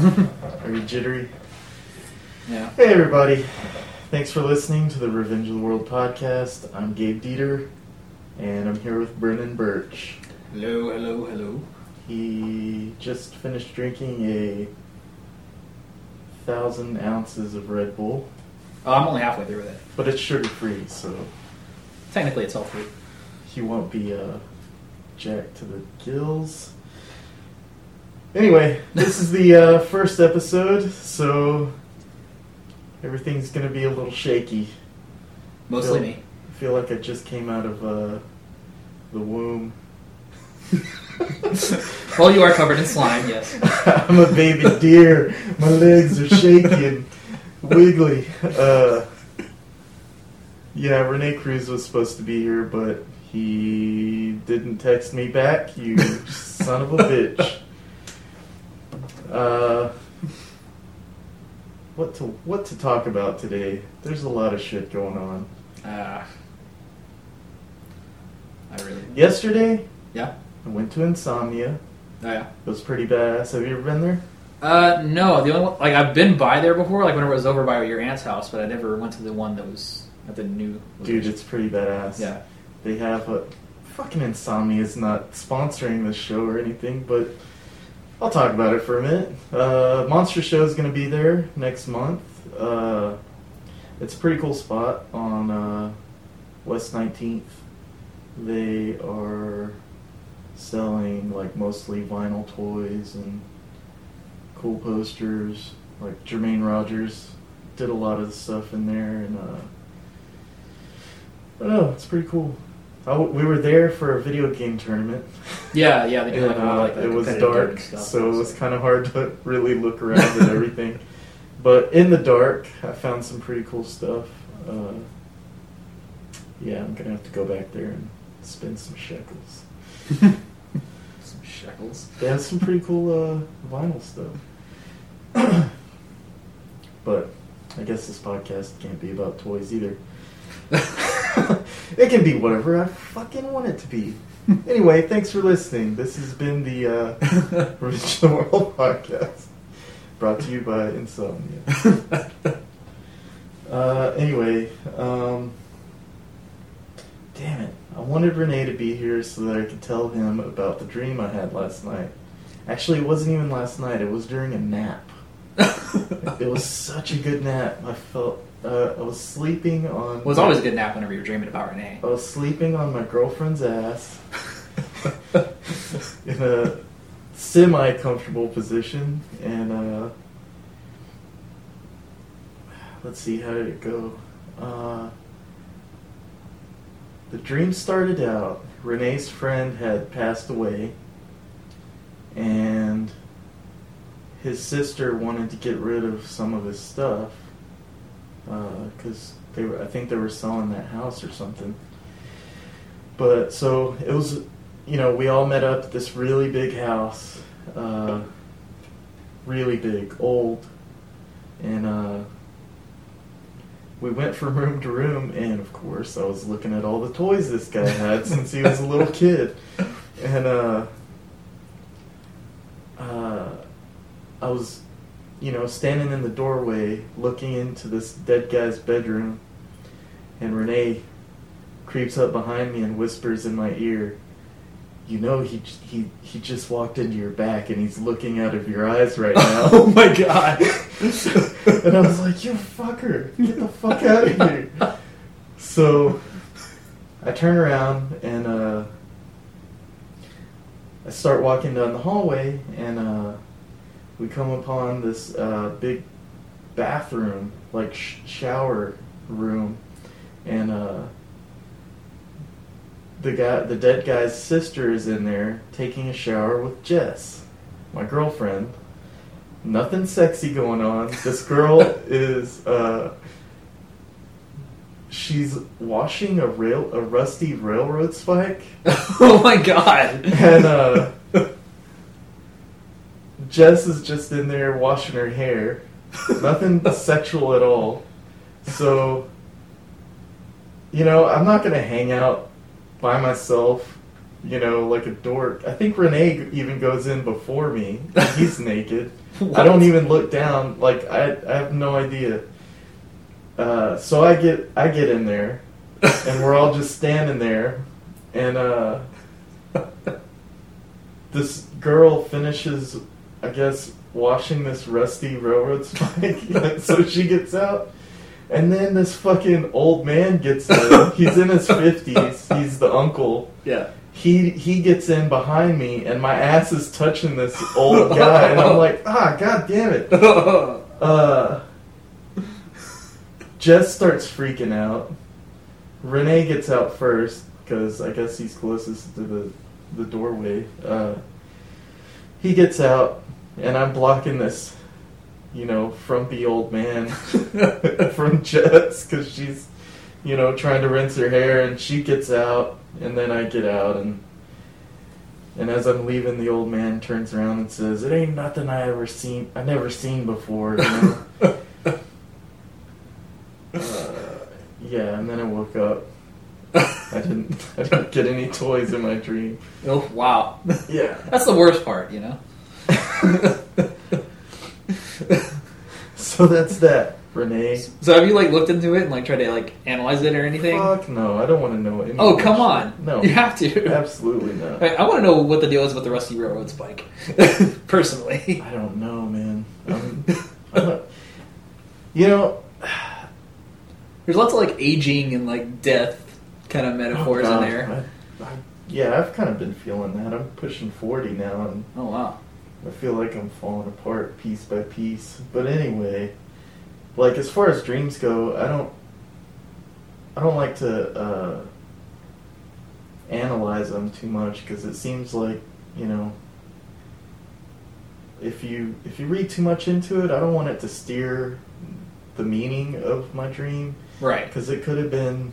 Are you jittery? Yeah. Hey, everybody. Thanks for listening to the Revenge of the World podcast. I'm Gabe Dieter, and I'm here with Brennan Birch. Hello, hello, hello. He just finished drinking a thousand ounces of Red Bull, Oh, I'm only halfway through with it. but it's sugar free, so Technically, it's all free. he won't be uh, jacked to the gills. Anyway, this is the uh, first episode, so everything's gonna be a little shaky. Mostly Feel- me. I feel like I just came out of uh, the womb. well, you are covered in slime, yes. I'm a baby deer. My legs are shaking, wiggly. Uh, yeah, Renee Cruz was supposed to be here, but he didn't text me back. You son of a bitch. Uh, what to what to talk about today? There's a lot of shit going on. Uh, I really. Yesterday, Yeah? I went to Insomnia. Oh, yeah. It was pretty badass. Have you ever been there? Uh, no, the only one, like, I've been by there before, like, whenever it was over by your aunt's house, but I never went to the one that was at the new. Dude, it's pretty badass. Yeah. They have a fucking Insomnia is not sponsoring this show or anything, but I'll talk about it for a minute. Uh, Monster Show is going to be there next month. Uh, it's a pretty cool spot on uh, West 19th. They are selling like mostly vinyl toys and cool posters. Like Jermaine Rogers did a lot of stuff in there, and uh, I don't know, it's pretty cool. W we were there for a video game tournament. Yeah, yeah, they do, like, And, a uh, like, it was dark, stuff. so it was kind of hard to really look around at everything. But in the dark, I found some pretty cool stuff. Uh, yeah, I'm gonna have to go back there and spend some shekels. Some shekels. They have some pretty cool uh, vinyl stuff. but I guess this podcast can't be about toys either. it can be whatever I fucking want it to be. Anyway, thanks for listening. This has been the uh, Rich the World podcast, brought to you by Insomnia. Uh, anyway, um, damn it. I wanted Renee to be here so that I could tell him about the dream I had last night. Actually, it wasn't even last night, it was during a nap. It was such a good nap. I felt, uh, I was sleeping on. Well, it's always a good nap whenever you're dreaming about Renee. I was sleeping on my girlfriend's ass in a semi comfortable position, and uh, let's see, how did it go? Uh, the dream started out Renee's friend had passed away, and his sister wanted to get rid of some of his stuff because they were, I think they were selling that house or something. But so it was, you know, we all met up at this really big house, uh, really big, old, and uh, we went from room to room, and of course, I was looking at all the toys this guy had since he was a little kid, and uh, uh, I was, you know, standing in the doorway looking into this dead guy's bedroom, and Renee creeps up behind me and whispers in my ear, "You know, he he he just walked into your back, and he's looking out of your eyes right now." oh my god. and I was like, "You fucker, get the fuck out of here!" So I turn around and uh, I start walking down the hallway, and uh, we come upon this uh, big bathroom, like sh- shower room, and uh, the guy, the dead guy's sister, is in there taking a shower with Jess, my girlfriend. Nothing sexy going on. This girl is uh, she's washing a rail a rusty railroad spike oh my god. and uh Jess is just in there washing her hair. Nothing sexual at all. So you know, I'm not gonna hang out by myself you know, like a dork. I think Renee even goes in before me. He's naked. I don't even look down. Like I, I have no idea. Uh, so I get, I get in there, and we're all just standing there, and uh, this girl finishes, I guess, washing this rusty railroad spike. so she gets out. And then this fucking old man gets in. He's in his fifties. He's the uncle. Yeah. He he gets in behind me, and my ass is touching this old guy, and I'm like, ah, god damn it. Uh, Jess starts freaking out. Renee gets out first because I guess he's closest to the the doorway. Uh, he gets out, and I'm blocking this, you know, frumpy old man from Jess because she's, you know, trying to rinse her hair, and she gets out, and then I get out, and and as I'm leaving, the old man turns around and says, "It ain't nothing I ever seen, I never seen before." You know? uh, yeah, and then I woke up. I didn't, I didn't get any toys in my dream. oh wow. Yeah. That's the worst part, you know. So that's that, Renee. So have you like looked into it and like tried to like analyze it or anything? Fuck no, I don't want to know. Any oh come shit. on! No, you have to. absolutely not. I, want to know what the deal is with the Rusty Railroad spike, personally. I don't know, man. I'm, I'm not, you know, There's lots of like aging and like death kind of metaphors oh, in there. I, I, yeah, I've kind of been feeling that. I'm pushing forty now, and Oh wow. I feel like I'm falling apart piece by piece. But anyway, like as far as dreams go, I don't I don't like to uh, analyze them too much because it seems like you know if you if you read too much into it, I don't want it to steer the meaning of my dream Right. because it could have been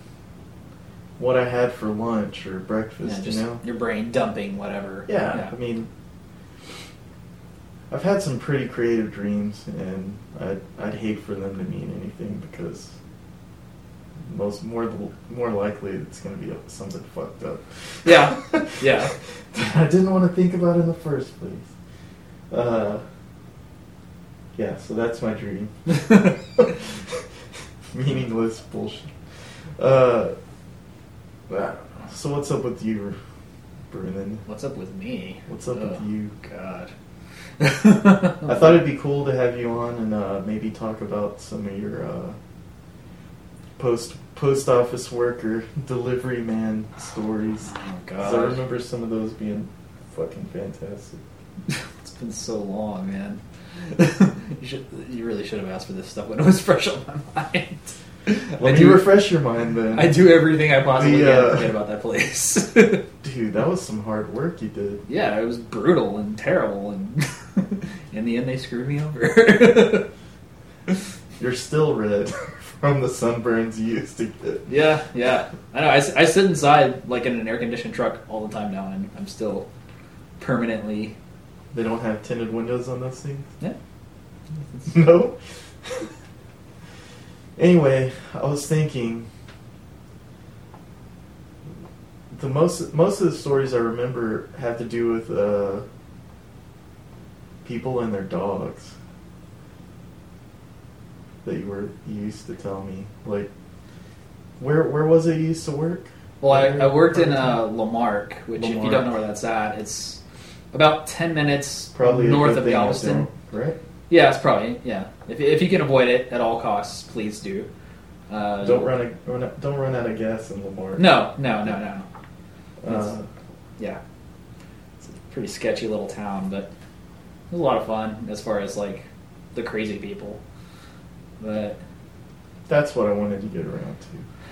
what I had for lunch or breakfast. Yeah, just you know, your brain dumping whatever. yeah, I mean, I've had some pretty creative dreams, and I'd, I'd hate for them to mean anything because most more more likely it's going to be something fucked up. Yeah. Yeah. I didn't want to think about in the first place. Uh, yeah, so that's my dream. Meaningless bullshit. Uh, I so what's up with you, Brennan? What's up with me? What's up Oh, with you? God. I thought it'd be cool to have you on and uh, maybe talk about some of your uh, post post office worker delivery man stories. Oh 'Cause God. I remember some of those being fucking fantastic. it's been so long, man. you should. You really should have asked for this stuff when it was fresh on my mind. Let I me do, refresh your mind then. I do everything I possibly The, can uh, to forget about that place. Dude, that was some hard work you did. yeah, it was brutal and terrible, and in the end, they screwed me over. You're still red from the sunburns you used to get. yeah, yeah. I know. I sit inside like in an air conditioned truck all the time now, and I'm still permanently. They don't have tinted windows on those things? Yeah. No? Anyway, I was thinking the most most of the stories I remember have to do with uh, people and their dogs that you were you used to tell me. Like where where was it you used to work? Well, I, I worked in uh, La Marque, which, if you don't know where that's at, it's about ten minutes Probably north of Galveston. right? Yeah, it's probably yeah. If, if you can avoid it at all costs, please do. Uh, Don't run a, run a, don't run out of gas in La Marque. No, no, no, no. Uh, Yeah, it's a pretty sketchy little town, but it was a lot of fun as far as like the crazy people. But that's what I wanted to get around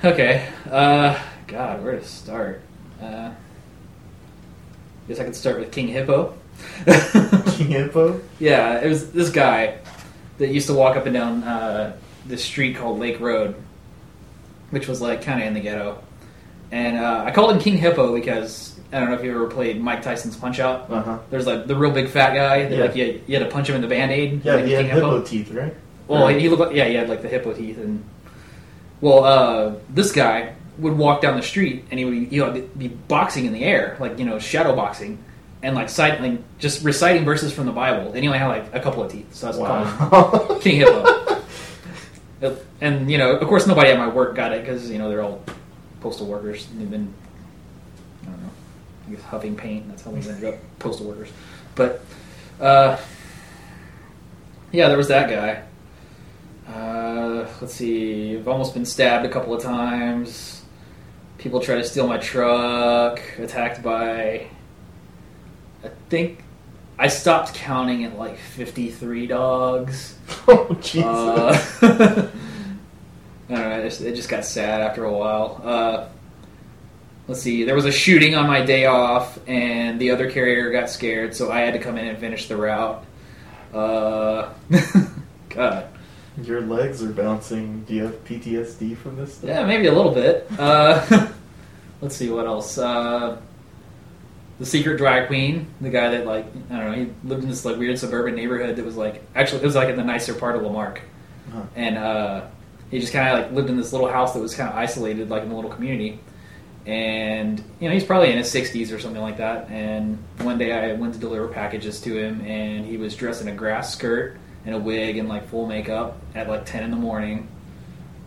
to. okay, uh, God, where to start? Uh, guess I could start with King Hippo. King Hippo? Yeah, it was this guy that used to walk up and down uh, this street called Lake Road, which was like kind of in the ghetto. And uh, I called him King Hippo because I don't know if you ever played Mike Tyson's Punch Out. Uh huh. There's like the real big fat guy that Yeah. like you, you had to punch him in the band aid. Yeah, like he had King hippo teeth, right? Well, Or- he looked like, yeah, he had like the hippo teeth and well, uh, this guy would walk down the street and he would you know be boxing in the air, like you know shadow boxing, and like citing just reciting verses from the Bible. And he only had like a couple of teeth, so that's. Wow. King Hippo. and you know, of course, nobody at my work got it because you know they're all postal workers. And They've been, I don't know, I guess huffing paint. That's how we ended up postal workers. But uh, yeah, there was that guy. Uh, let's see. I've almost been stabbed a couple of times. People try to steal my truck. Attacked by. I think I stopped counting at like fifty-three dogs. oh Jesus! Uh, I don't know. It just, it just got sad after a while. Uh, let's see. There was a shooting on my day off, and the other carrier got scared, so I had to come in and finish the route. Uh, God. Your legs are bouncing. Do you have PTSD from this stuff? Yeah, maybe a little bit. Uh, let's see what else. The secret drag queen, the guy that like I don't know, he lived in this like weird suburban neighborhood that was like actually it was like in the nicer part of La Marque, Huh. and uh, he just kind of like lived in this little house that was kind of isolated, like in a little community. And you know he's probably in his 60s or something like that. And one day I went to deliver packages to him, and he was dressed in a grass skirt and a wig and like full makeup at like 10 in the morning,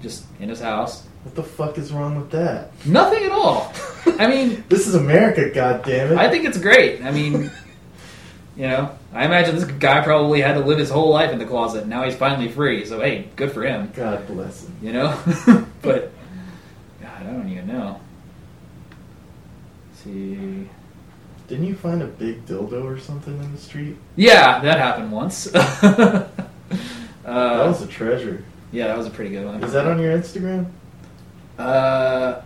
just in his house. What the fuck is wrong with that? Nothing at all. I mean, This is America, goddammit. I think it's great. I mean, you know, I imagine this guy probably had to live his whole life in the closet. Now he's finally free. So hey, good for him. God bless him. You know, but God, I don't even know. Let's see, Didn't you find a big dildo or something in the street? yeah, that happened once. uh, that was a treasure. yeah, that was a pretty good one. Is that on your Instagram? Uh,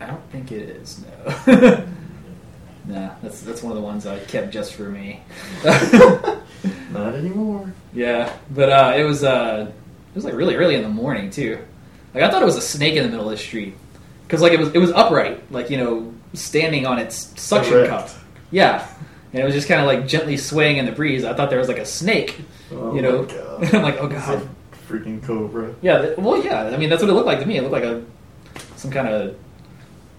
I don't think it is. No. nah, that's that's one of the ones I kept just for me. Not anymore. Yeah, but uh, it was uh, it was like really early in the morning too. Like I thought it was a snake in the middle of the street because like it was it was upright, like you know, standing on its suction Erect. cup. Yeah, and it was just kind of like gently swaying in the breeze. I thought there was like a snake, Oh you know. my God. And I'm like, oh It's god. a freaking cobra. Yeah, well, yeah. I mean, that's what it looked like to me. It looked like a some kind of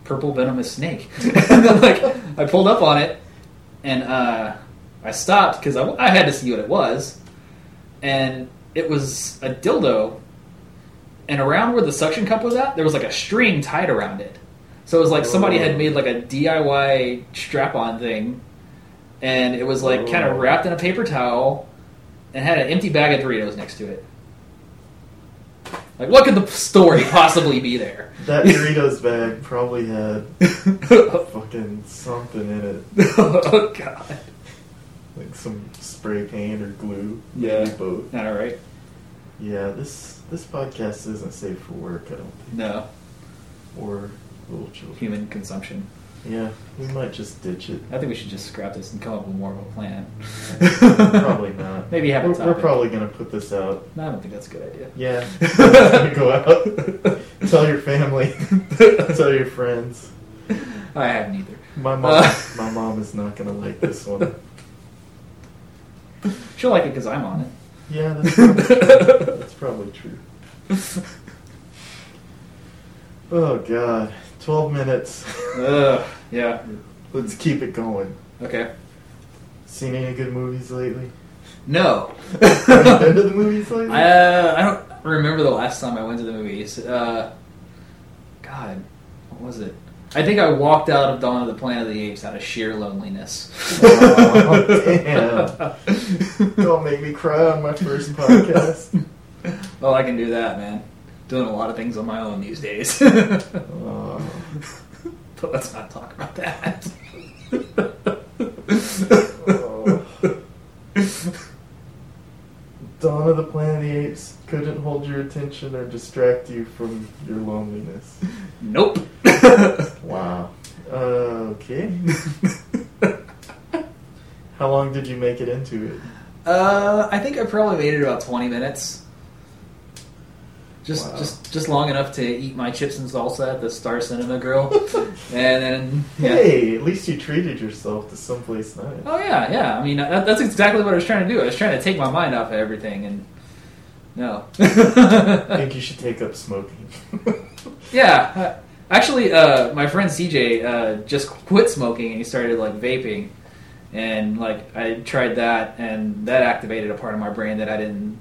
purple venomous snake. and then, like, I pulled up on it, and uh, I stopped because I, I had to see what it was, and it was a dildo. And around where the suction cup was at, there was like a string tied around it. So it was like somebody had Oh. made like a DIY strap-on thing, and it was like kind Oh. of wrapped in a paper towel, and had an empty bag of Doritos next to it. Like, what could the story possibly be there? That Doritos bag probably had fucking something in it. Oh god! Like some spray paint or glue. Yeah. Maybe both. All right, Yeah, this this podcast isn't safe for work, I don't think. no Or little children. human consumption. Yeah, we might just ditch it. I think we should just scrap this and come up with more of a plan. probably not. Maybe have a we're, we're probably gonna put this out. No, I don't think that's a good idea. Yeah, go out. Tell your family. Tell your friends. I have neither. My mom. Uh. my mom is not gonna like this one. She'll like it because I'm on it. Yeah, that's probably true. That's probably true. Oh god, twelve minutes. Ugh, yeah. Let's keep it going. Okay. Seen any good movies lately? No. Have you been to the movies lately? Uh, I don't remember the last time I went to the movies. Uh, God, what was it? I think I walked out of Dawn of the Planet of the Apes out of sheer loneliness. Oh, damn. Don't make me cry on my first podcast. well, I can do that, man. Doing a lot of things on my own these days. Oh. but let's not talk about that. Oh. Dawn of the Planet of the Apes couldn't hold your attention or distract you from your loneliness. Nope. Wow. Uh, okay. How long did you make it into it? Uh, I think I probably made it about twenty minutes. Just, Wow. just, just long enough to eat my chips and salsa at the Star Cinema Grill, and then yeah. Hey, at least you treated yourself to someplace nice. Oh yeah, yeah. I mean, that, that's exactly what I was trying to do. I was trying to take my mind off of everything, and no. I think you should take up smoking. yeah, Actually, uh, my friend CJ uh, just quit smoking and he started like vaping, and like I tried that, and that activated a part of my brain that I didn't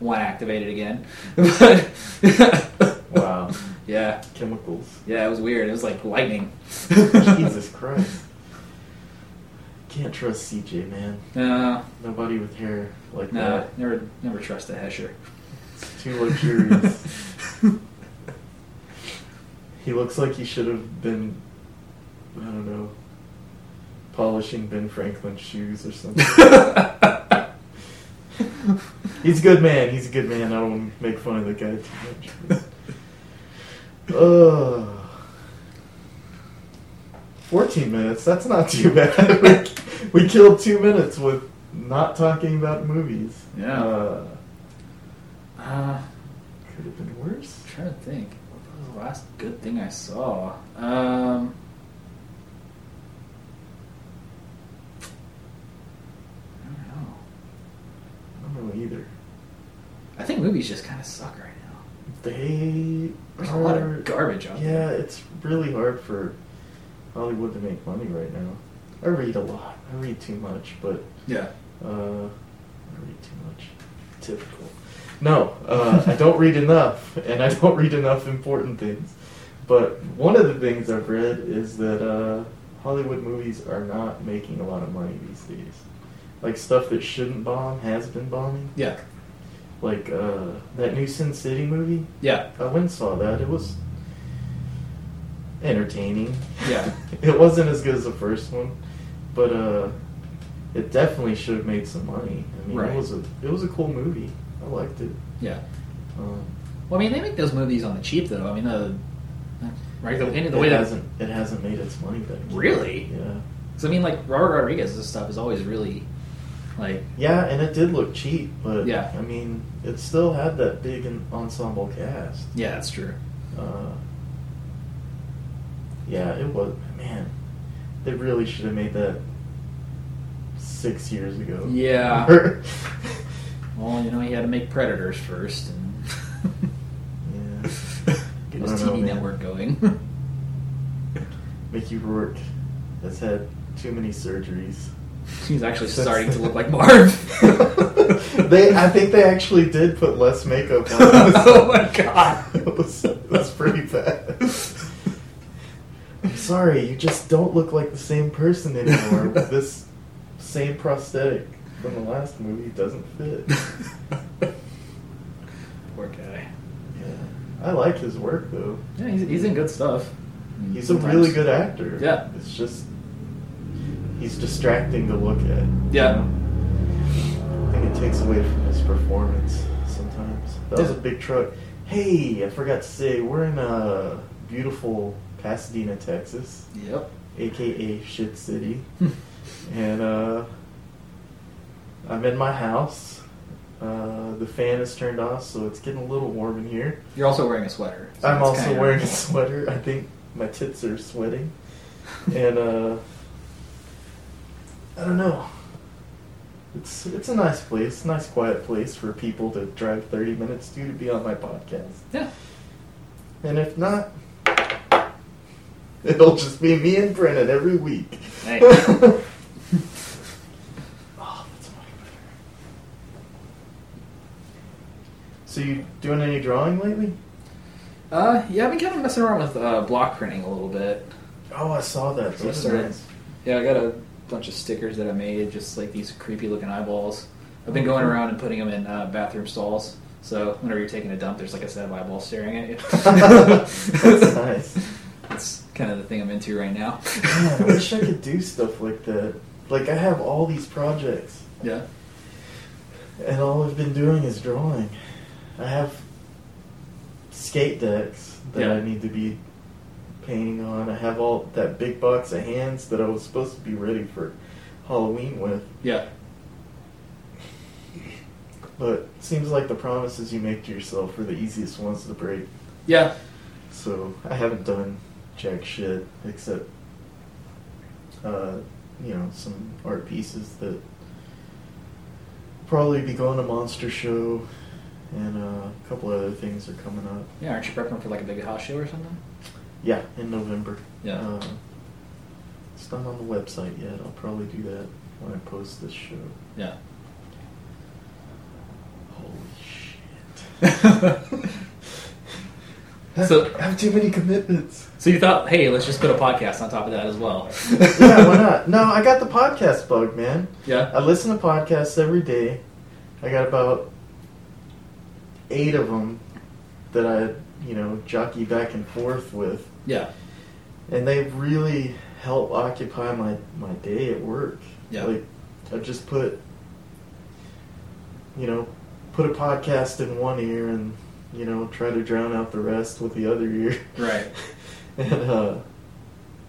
want activated again. but Wow. yeah, Chemicals. yeah, it was weird. It was like lightning. Jesus Christ. Can't trust CJ, man. No, Nobody with hair like no, that. never, never trust a Hesher. It's too luxurious. he looks like he should have been, I don't know, polishing Ben Franklin's shoes or something. He's a good man. He's a good man. I don't want to make fun of the guy too much. Ugh. 14 minutes. That's not too bad. we, we killed two minutes with not talking about movies. Yeah. Uh, Uh, could have been worse. I'm trying to think. What was the last good thing I saw? Um, I don't know. I either. I think movies just kind of suck right now. They There's a lot of garbage out Yeah, there. it's really hard for Hollywood to make money right now. I read a lot. I read too much, but Yeah. uh, I read too much. Typical. No, uh, I don't read enough, and I don't read enough important things. But one of the things I've read is that uh, Hollywood movies are not making a lot of money these days. Like stuff that shouldn't bomb has been bombing. Yeah. Like uh, that new Sin City movie. Yeah. I went and saw that. It was entertaining. Yeah. it wasn't as good as the first one, but uh, it definitely should have made some money. I mean, Right. it was a it was a cool movie. I liked it. Yeah. Um, Well, I mean, they make those movies on the cheap, though. I mean, the right the, the it way that hasn't it hasn't made its money back. Really? Yeah. Because I mean, like Robert Rodriguez's stuff is always really like Yeah, and it did look cheap, but Yeah. I mean, it still had that big ensemble cast. yeah, that's true. Uh, yeah, it was. Man, they really should have made that six years ago. Yeah. Well, you know, he had to make Predators first and Yeah. get his don't know, TV network going. Mickey Rourke has had too many surgeries. He's actually starting to look like Marv. they, I think they actually did put less makeup on. oh my god! was, it pretty bad. I'm sorry, you just don't look like the same person anymore. with this same prosthetic from the last movie doesn't fit. Poor guy. Yeah. I like his work though. Yeah, he's, he's in good stuff. He's a really good actor. Yeah. It's just he's distracting to look at. Yeah. you know? I think it takes away from his performance sometimes. That was a big truck. Hey, I forgot to say, we're in a beautiful Pasadena, Texas, Yep. aka Shit City. and uh, I'm in my house. Uh, the fan is turned off, so it's getting a little warm in here. You're also wearing a sweater. so I'm also wearing a sweater. I think my tits are sweating. and uh, I don't know. It's it's a nice place, nice quiet place for people to drive 30 minutes to to be on my podcast. Yeah. And if not, it'll just be me and Brennan every week. Hey. oh, that's much better. So you doing any drawing lately? Uh, yeah, I've been kind of messing around with uh, block printing a little bit. Oh, I saw that. So I Those are started- nice. Yeah, I got a bunch of stickers that I made, just like these creepy looking eyeballs. I've been Oh, going around and putting them in uh, bathroom stalls. So whenever you're taking a dump, there's like a set of eyeballs staring at you. That's nice. That's kind of the thing I'm into right now. Man, I wish I could do stuff like that. Like I have all these projects, Yeah. and all I've been doing is drawing. I have skate decks that Yeah. I need to be painting on. I have all that big box of hands that I was supposed to be ready for Halloween with. Yeah. But it seems like the promises you make to yourself are the easiest ones to break. Yeah. So I haven't done jack shit except, uh, you know, some art pieces that probably be going to Monster Show, and uh, a couple other things are coming up. Yeah, aren't you prepping for like a big house show or something? Yeah, in November. Yeah. Uh, it's not on the website yet. I'll probably do that when I post this show. Yeah. Holy shit. So- I have too many commitments. So you thought, hey, let's just put a podcast on top of that as well. yeah, why not? No, I got the podcast bug, man. Yeah. I listen to podcasts every day. I got about eight of them that I, you know, jockey back and forth with, Yeah. and they really help occupy my my day at work. Yeah. Like, I just put, you know, put a podcast in one ear and you know try to drown out the rest with the other ear. Right. and uh,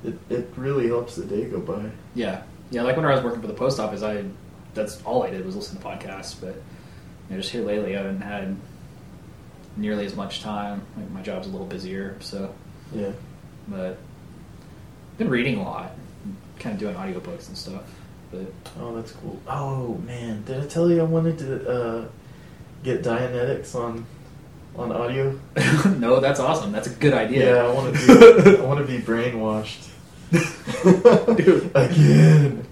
it it really helps the day go by. Yeah. Yeah. Like when I was working for the post office, I that's all I did was listen to podcasts. But you know, just here lately, I haven't had nearly as much time. Like my job's a little busier, so Yeah. But I've been reading a lot, kind of doing audiobooks and stuff. But Oh, that's cool. Oh man, did I tell you I wanted to uh, get Dianetics on on audio? no, that's awesome. That's a good idea. Yeah, I want to be I want to be brainwashed. Dude. Again.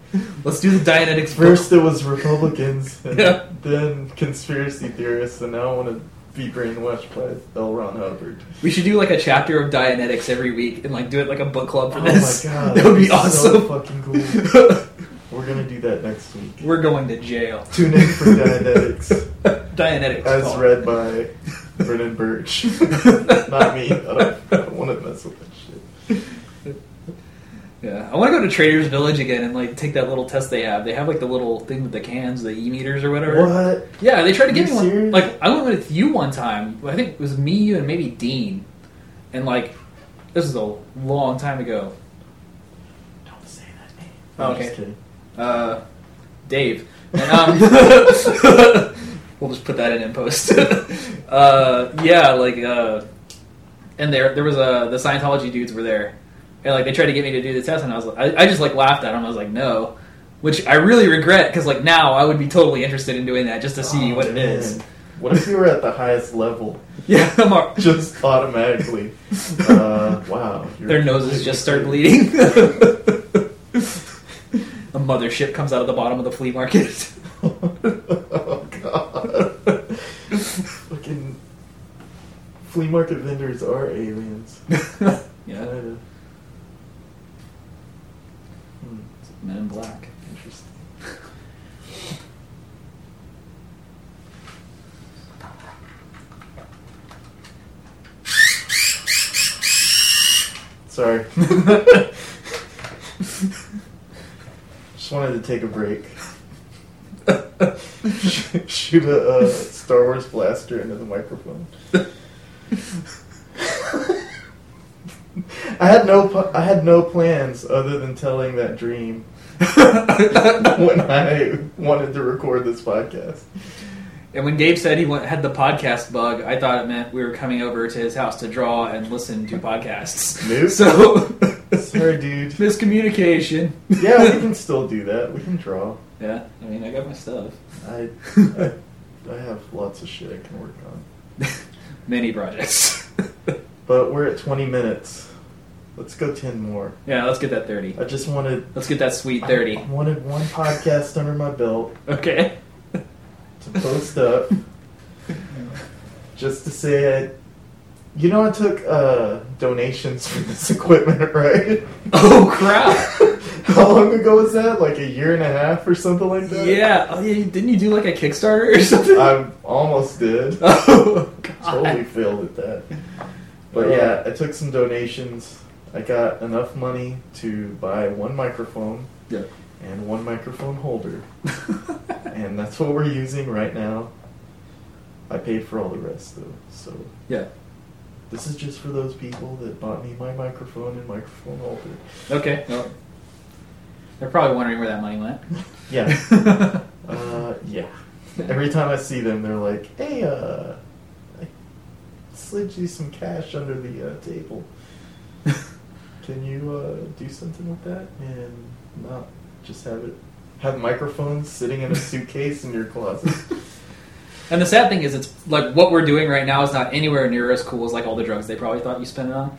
Let's do the Dianetics First it was Republicans, and Yeah. then conspiracy theorists, and now I want to be brainwashed by L. Ron Hubbard. We should do like a chapter of Dianetics every week and like do it like a book club for oh this. my god, that would be so awesome. fucking cool. We're gonna do that next week. We're going to jail. Tune in for Dianetics. Dianetics. As call. read by Brennan Birch. Not me. I don't, I don't want to mess with that shit. Yeah, I want to go to Trader's Village again and like take that little test they have. They have like the little thing with the cans, the e meters or whatever. What? Yeah, they tried to give you me one. Like I went with you one time. I think it was me, you, and maybe Dean. And like this is a long time ago. Don't say that name. Oh, okay. just kidding. Uh, Dave. And, um, we'll just put that in in post. uh, yeah, like uh, and there there was a the Scientology dudes were there, and like they tried to get me to do the test, and I was like, I, I just like laughed at them. I was like, no, which I really regret because like now I would be totally interested in doing that just to see Oh, what it is. man. What if you were at the highest level? Yeah, I'm all- Just automatically. Uh, wow. their noses just start bleeding. A mothership comes out of the bottom of the flea market. oh god. Fucking flea market vendors are aliens. yeah, Men in Black. interesting. Sorry. Just wanted to take a break. Shoot a uh, Star Wars blaster into the microphone. I had no I had no plans other than telling that dream when I wanted to record this podcast. And when Dave said he went, had the podcast bug, I thought it meant we were coming over to his house to draw and listen to podcasts. Nope. So, Sorry, dude. miscommunication. Yeah, we can still do that. We can draw. Yeah, I mean, I got my stuff. I I, I have lots of shit I can work on. Many projects. But we're at 20 minutes. Let's go 10 more. yeah, let's get that 30. I just wanted Let's get that sweet I 30. wanted one podcast under my belt Okay. to post up, just to say I. You know, I took uh, donations for this equipment, right? Oh, crap. How long ago was that? Like a year and a half or something like that? Yeah. Oh, yeah. Didn't you do like a Kickstarter or something? I almost did. oh, God. totally failed at that. But yeah, I took some donations. I got enough money to buy one microphone Yeah. and one microphone holder. and that's what we're using right now. I paid for all the rest though, so yeah. this is just for those people that bought me my microphone and microphone holder. Okay. They're probably wondering where that money went. Yeah. Uh, yeah. Every time I see them, they're like, "Hey, uh, I slid you some cash under the uh, table. Can you uh, do something with that and not just have it have microphones sitting in a suitcase in your closet?" And the sad thing is, it's like what we're doing right now is not anywhere near as cool as like all the drugs they probably thought you spent it on.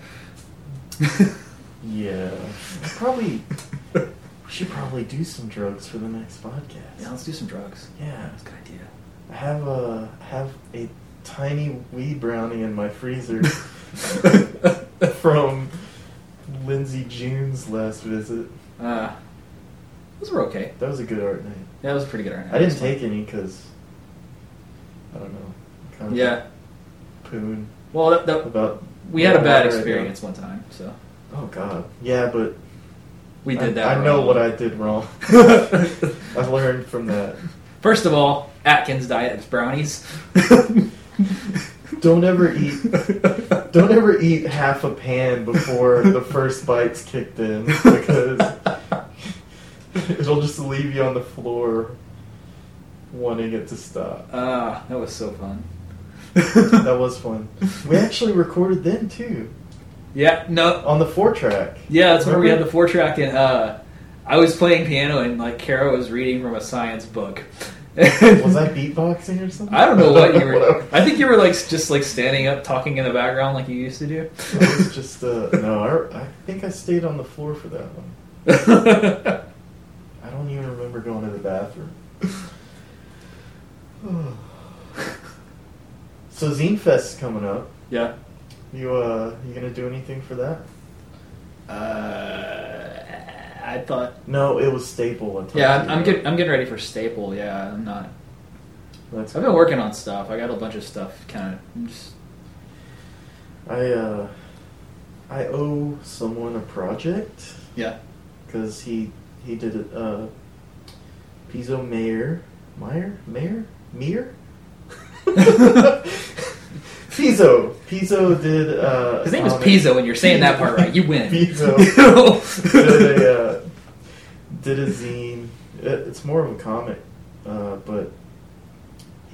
Yeah, probably. we should probably do some drugs for the next podcast. Yeah, let's do some drugs. Yeah. That's a good idea. I have a have a tiny wee brownie in my freezer from Lindsay June's last visit. Uh, those were okay. That was a good art night. Yeah, that was a pretty good. Art night. I didn't take any because I don't know. Kind of Yeah. poon Well, that, that, about. we had a bad water right experience one time, so. Oh God. Yeah, but we I- did that. I, know what I did wrong. I've learned from that. First of all, Atkins diet is brownies. Don't ever eat. Don't ever eat half a pan before the first bite's kicked in because it'll just leave you on the floor wanting it to stop. Ah, that was so fun. That was fun. We actually recorded then too Yeah, no, on the four track. yeah, that's where we had the four track, and uh, I was playing piano, and like Kara was reading from a science book. Was I beatboxing or something? I don't know what you were. I think you were like just like standing up, talking in the background, like you used to do. I was just uh, no. I, I think I stayed on the floor for that one. I don't even remember going to the bathroom. so Zine Fest is coming up. yeah. You uh, you gonna do anything for that? Uh, I thought. No, it was Staple. I Yeah. I'm, I'm getting. I'm getting ready for Staple. Yeah, I'm not. That's I've been working on stuff. I got a bunch of stuff. Kind of. Just I uh, I owe someone a project yeah. because he he did a Uh, Pizzo Mayer, Meyer, Mayer, Meyer. Pizzo, Pizzo did. Uh, His name is Pizzo, and you're saying that part right. You win. Pizzo did a uh, did a zine. It, it's more of a comic, uh, but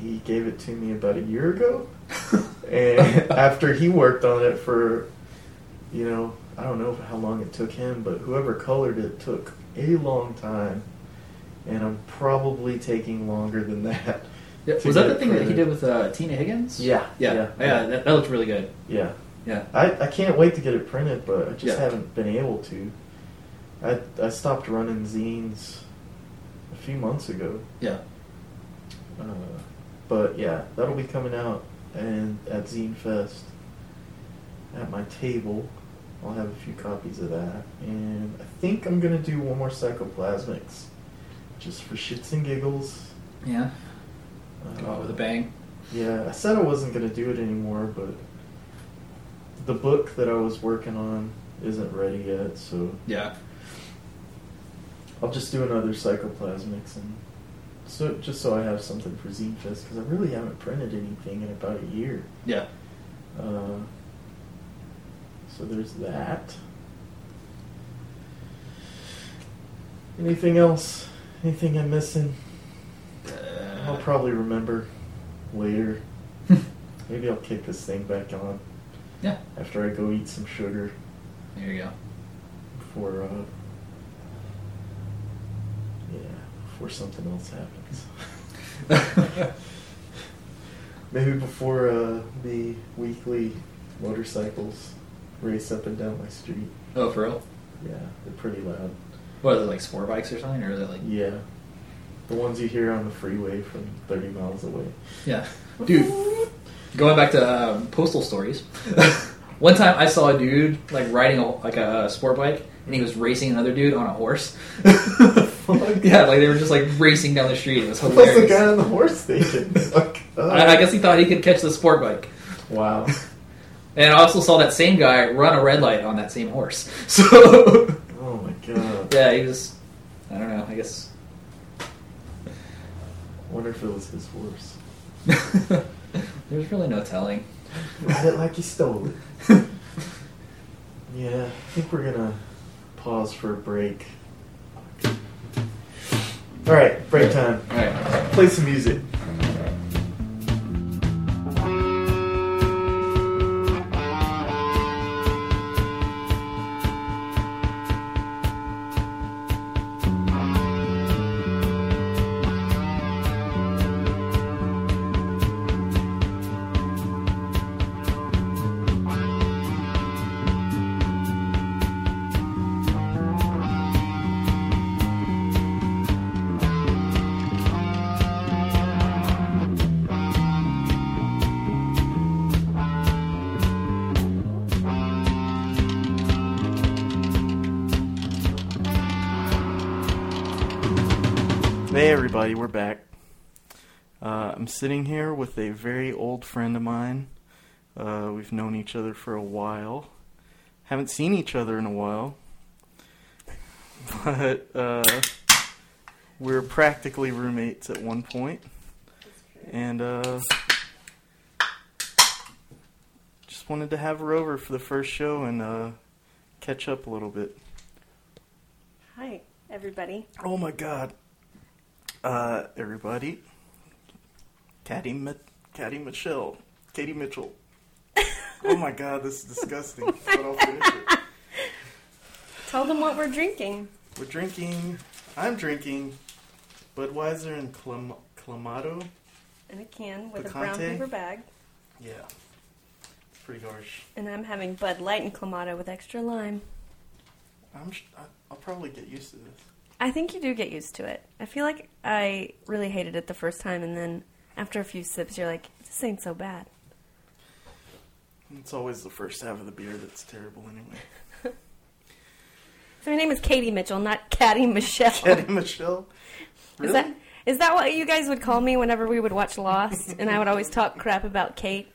he gave it to me about a year ago, and after he worked on it for, you know, I don't know how long it took him, but whoever colored it took a long time, and I'm probably taking longer than that. Yeah, was that the thing that he did with uh, Tina Higgins? Yeah, Yeah. yeah, Yeah. yeah. that, that looked really good. Yeah. Yeah. I, I can't wait to get it printed, but I just Yeah. haven't been able to. I I stopped running zines a few months ago. Yeah. Uh, but yeah, that'll be coming out and at Zine Fest. At my table, I'll have a few copies of that, and I think I'm gonna do one more Psychoplasmics, just for shits and giggles. Yeah. Uh, Come out with a bang. Yeah, I said I wasn't going to do it anymore, but the book that I was working on isn't ready yet, so Yeah. I'll just do another Psychoplasmics and so just so I have something for Zine Fest because I really haven't printed anything in about a year. Yeah. Uh, so there's that. Anything else? Anything I'm missing? I'll probably remember later. Maybe I'll kick this thing back on Yeah. after I go eat some sugar There you go. before, uh, yeah, before something else happens. Maybe before uh, the weekly motorcycles race up and down my street. oh, for real? Yeah, they're pretty loud. Are they like sport bikes or something, or are they like? Yeah, the ones you hear on the freeway from 30 miles away. Yeah. Dude, going back to um, postal stories. One time I saw a dude like riding a, like a sport bike, and he was racing another dude on a horse. yeah, like they were just like racing down the street. It was hilarious. What's the guy on the horse station? I, I guess he thought he could catch the sport bike. Wow. And I also saw that same guy run a red light on that same horse. So Oh my god. yeah, he was. I don't know. I guess. Wonder if it was his horse. There's really no telling. Ride it like you stole it. Yeah, I think we're gonna pause for a break. Alright, break time. All right. Play some music. Sitting here with a very old friend of mine. Uh, we've known each other for a while. Haven't seen each other in a while. But uh, we are practically roommates at one point. And uh, just wanted to have her over for the first show and uh, catch up a little bit. Hi, everybody. Oh my god. Uh, everybody. Caddy, Mi- Caddy Michelle. Katie Mitchell. oh my god, this is disgusting. But I'll finish it. Tell them what we're drinking. We're drinking, I'm drinking Budweiser and Clam- Clamato. In a can with a brown paper bag. Yeah. It's pretty harsh. And I'm having Bud Light and Clamato with extra lime. I'm sh- I'll probably get used to this. I think you do get used to it. I feel like I really hated it the first time, and then after a few sips, you're like, this ain't so bad. It's always the first half of the beer that's terrible anyway. So my name is Katie Mitchell, not Caddy Michelle. Caddy Michelle? Really? Is that is that what you guys would call me whenever we would watch Lost? and I would always talk crap about Kate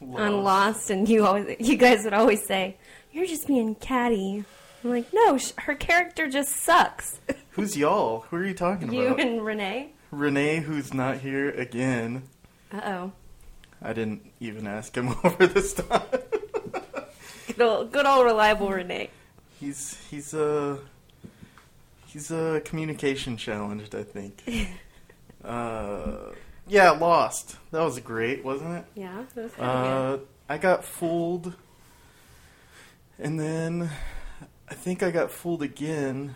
on Lost, and you always you guys would always say, "You're just being catty." I'm like, no, sh- her character just sucks. Who's y'all? Who are you talking about? you and Renee. Renee, who's not here again. Uh oh. I didn't even ask him over this time. Good old, good old reliable Renee. he's he's uh he's uh communication challenged, I think. uh yeah, lost. That was great, wasn't it? Yeah. that was Uh I got fooled and then I think I got fooled again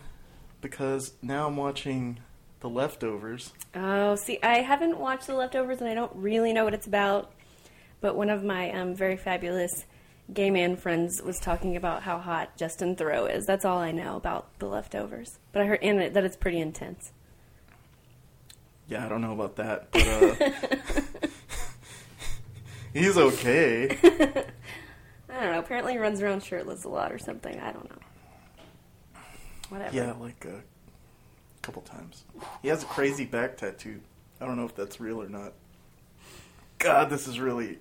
because now I'm watching The Leftovers. Oh, see, I haven't watched The Leftovers, and I don't really know what it's about. But one of my um, very fabulous gay man friends was talking about how hot Justin Theroux is. That's all I know about The Leftovers. But I heard it that it's pretty intense. Yeah, I don't know about that, but uh he's okay. I don't know. Apparently, he runs around shirtless a lot or something. I don't know. Whatever. Yeah, like a couple times. He has a crazy back tattoo. I don't know if that's real or not. God, this is really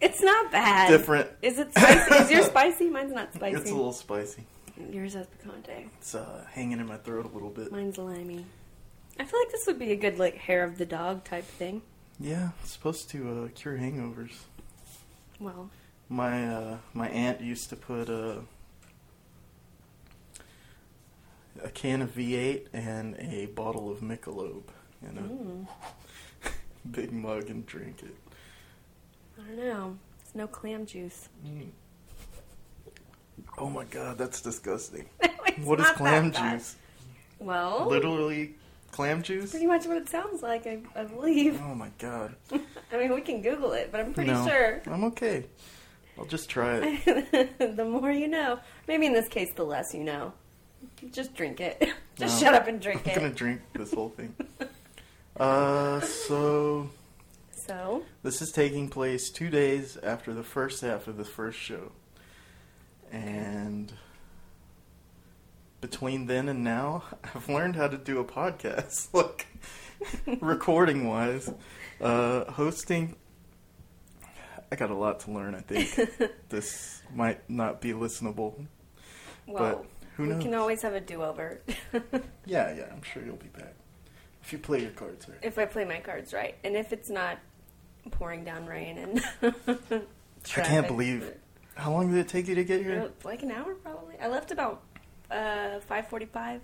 It's not bad. different. Is it spicy? is yours spicy? Mine's not spicy. It's a little spicy. Yours has picante. It's uh, hanging in my throat a little bit. Mine's limey. I feel like this would be a good like hair of the dog type thing. Yeah, it's supposed to uh, cure hangovers. Well, My uh, my aunt used to put a a can of V8 and a bottle of Michelob in a mm, big mug and drink it. I don't know. It's no clam juice. Oh my god, that's disgusting. What is clam juice? Well, Literally clam juice? pretty much what it sounds like. I, I believe. Oh my god. I mean, we can Google it, but I'm pretty No, sure. I'm okay. I'll just try it. the more you know. Maybe in this case, the less you know. Just drink it. Just No. shut up and drink it. I'm gonna drink this whole thing. Uh, so So, this is taking place two days after the first half of the first show, and between then and now, I've learned how to do a podcast, like recording wise, uh, hosting. I got a lot to learn. I think this might not be listenable, well, who we can always have a do-over Yeah, yeah, I'm sure you'll be back if you play your cards right. if I play my cards right, and if it's not pouring down rain and. I can't believe. How long did it take you to get Uh, here? Like an hour, probably. I left about uh, five forty-five.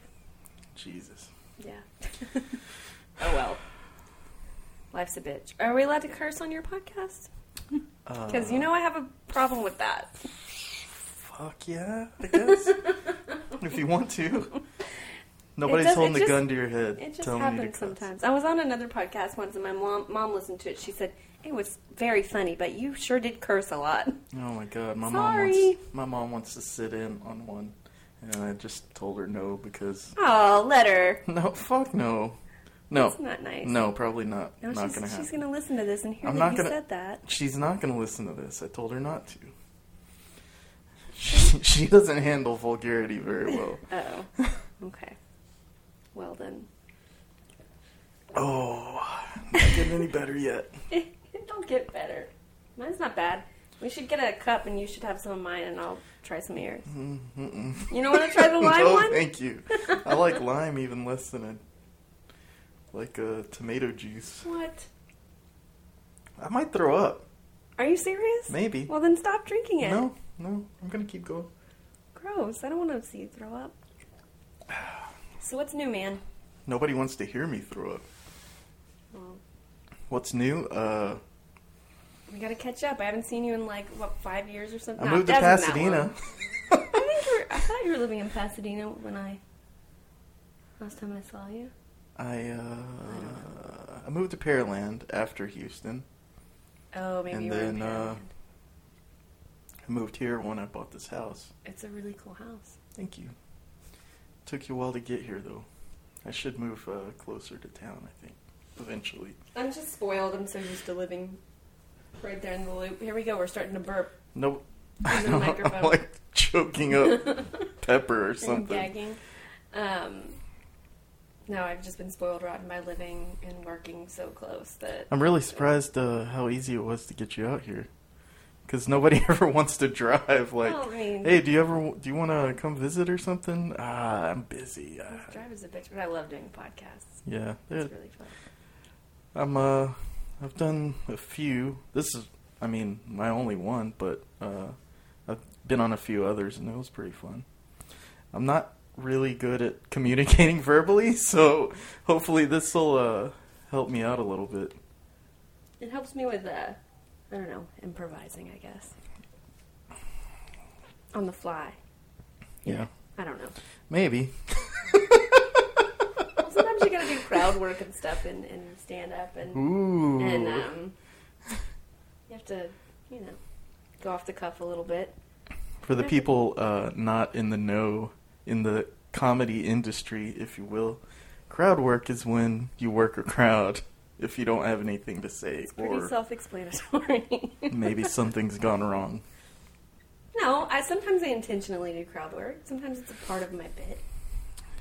Jesus. Yeah. oh well. Life's a bitch. Are we allowed to curse on your podcast? Because you know I have a problem with that. Fuck yeah, I guess. if you want to. Nobody's does- holding the gun to your head. It just telling you to happens sometimes. I was on another podcast once, and my mom mom listened to it. She said it was very funny, but you sure did curse a lot. Oh my god, my mom Sorry. wants my mom wants to sit in on one, and I just told her no because Oh, let her. no, fuck no, no, That's not nice. no, probably not. No, not she's, gonna happen. she's gonna listen to this and hear I'm that not you gonna- said that. She's not gonna listen to this. I told her not to. She, she doesn't handle vulgarity very well. Oh, okay. Well then, Oh, not getting any better yet. It'll get better. Mine's not bad. We should get a cup, and you should have some of mine, and I'll try some of yours. Mm-mm. You don't want to try the lime no, one? thank you. I like lime even less than a like a tomato juice. What? I might throw up. Are you serious? Maybe. Well, then stop drinking it. No, no, I'm gonna keep going. Gross. I don't want to see you throw up. So what's new, man? Nobody wants to hear me throw up. Well, What's new? Uh, we got to catch up. I haven't seen you in like what five years or something. I No, moved to been that Pasadena. I think you were, I thought you were living in Pasadena when I last time I saw you. I uh, I moved to Pearland after Houston. Oh, maybe And you were in then, uh, I moved here when I bought this house. It's a really cool house. Thank you. Took you a while to get here, though. I should move uh, closer to town. I think eventually. I'm just spoiled. I'm so used to living right there in the loop. Here we go. We're starting to burp. Nope. In the microphone. I'm like choking up pepper or something. and something. gagging. Um, no, I've just been spoiled rotten by living and working so close that I'm really surprised uh, how easy it was to get you out here. Because nobody ever wants to drive. Like, Well, I mean- hey, do you ever do you want to come visit or something? Ah, I'm busy. Ah. drive is a bitch, but I love doing podcasts. Yeah, It's really fun. I'm uh, I've done a few. This is, I mean, my only one, but uh, I've been on a few others, and it was pretty fun. I'm not really good at communicating verbally, so hopefully this will uh, help me out a little bit. It helps me with, uh, I don't know, improvising, I guess. On the fly. Yeah, I don't know. maybe. Well, sometimes you gotta do crowd work and stuff and, and stand up and, Ooh. and um, you have to, you know, go off the cuff a little bit. For the people uh, not in the know in the comedy industry, if you will, crowd work is when you work a crowd if you don't have anything to say It's pretty or self-explanatory. maybe something's gone wrong. no, I sometimes I intentionally do crowd work. Sometimes it's a part of my bit.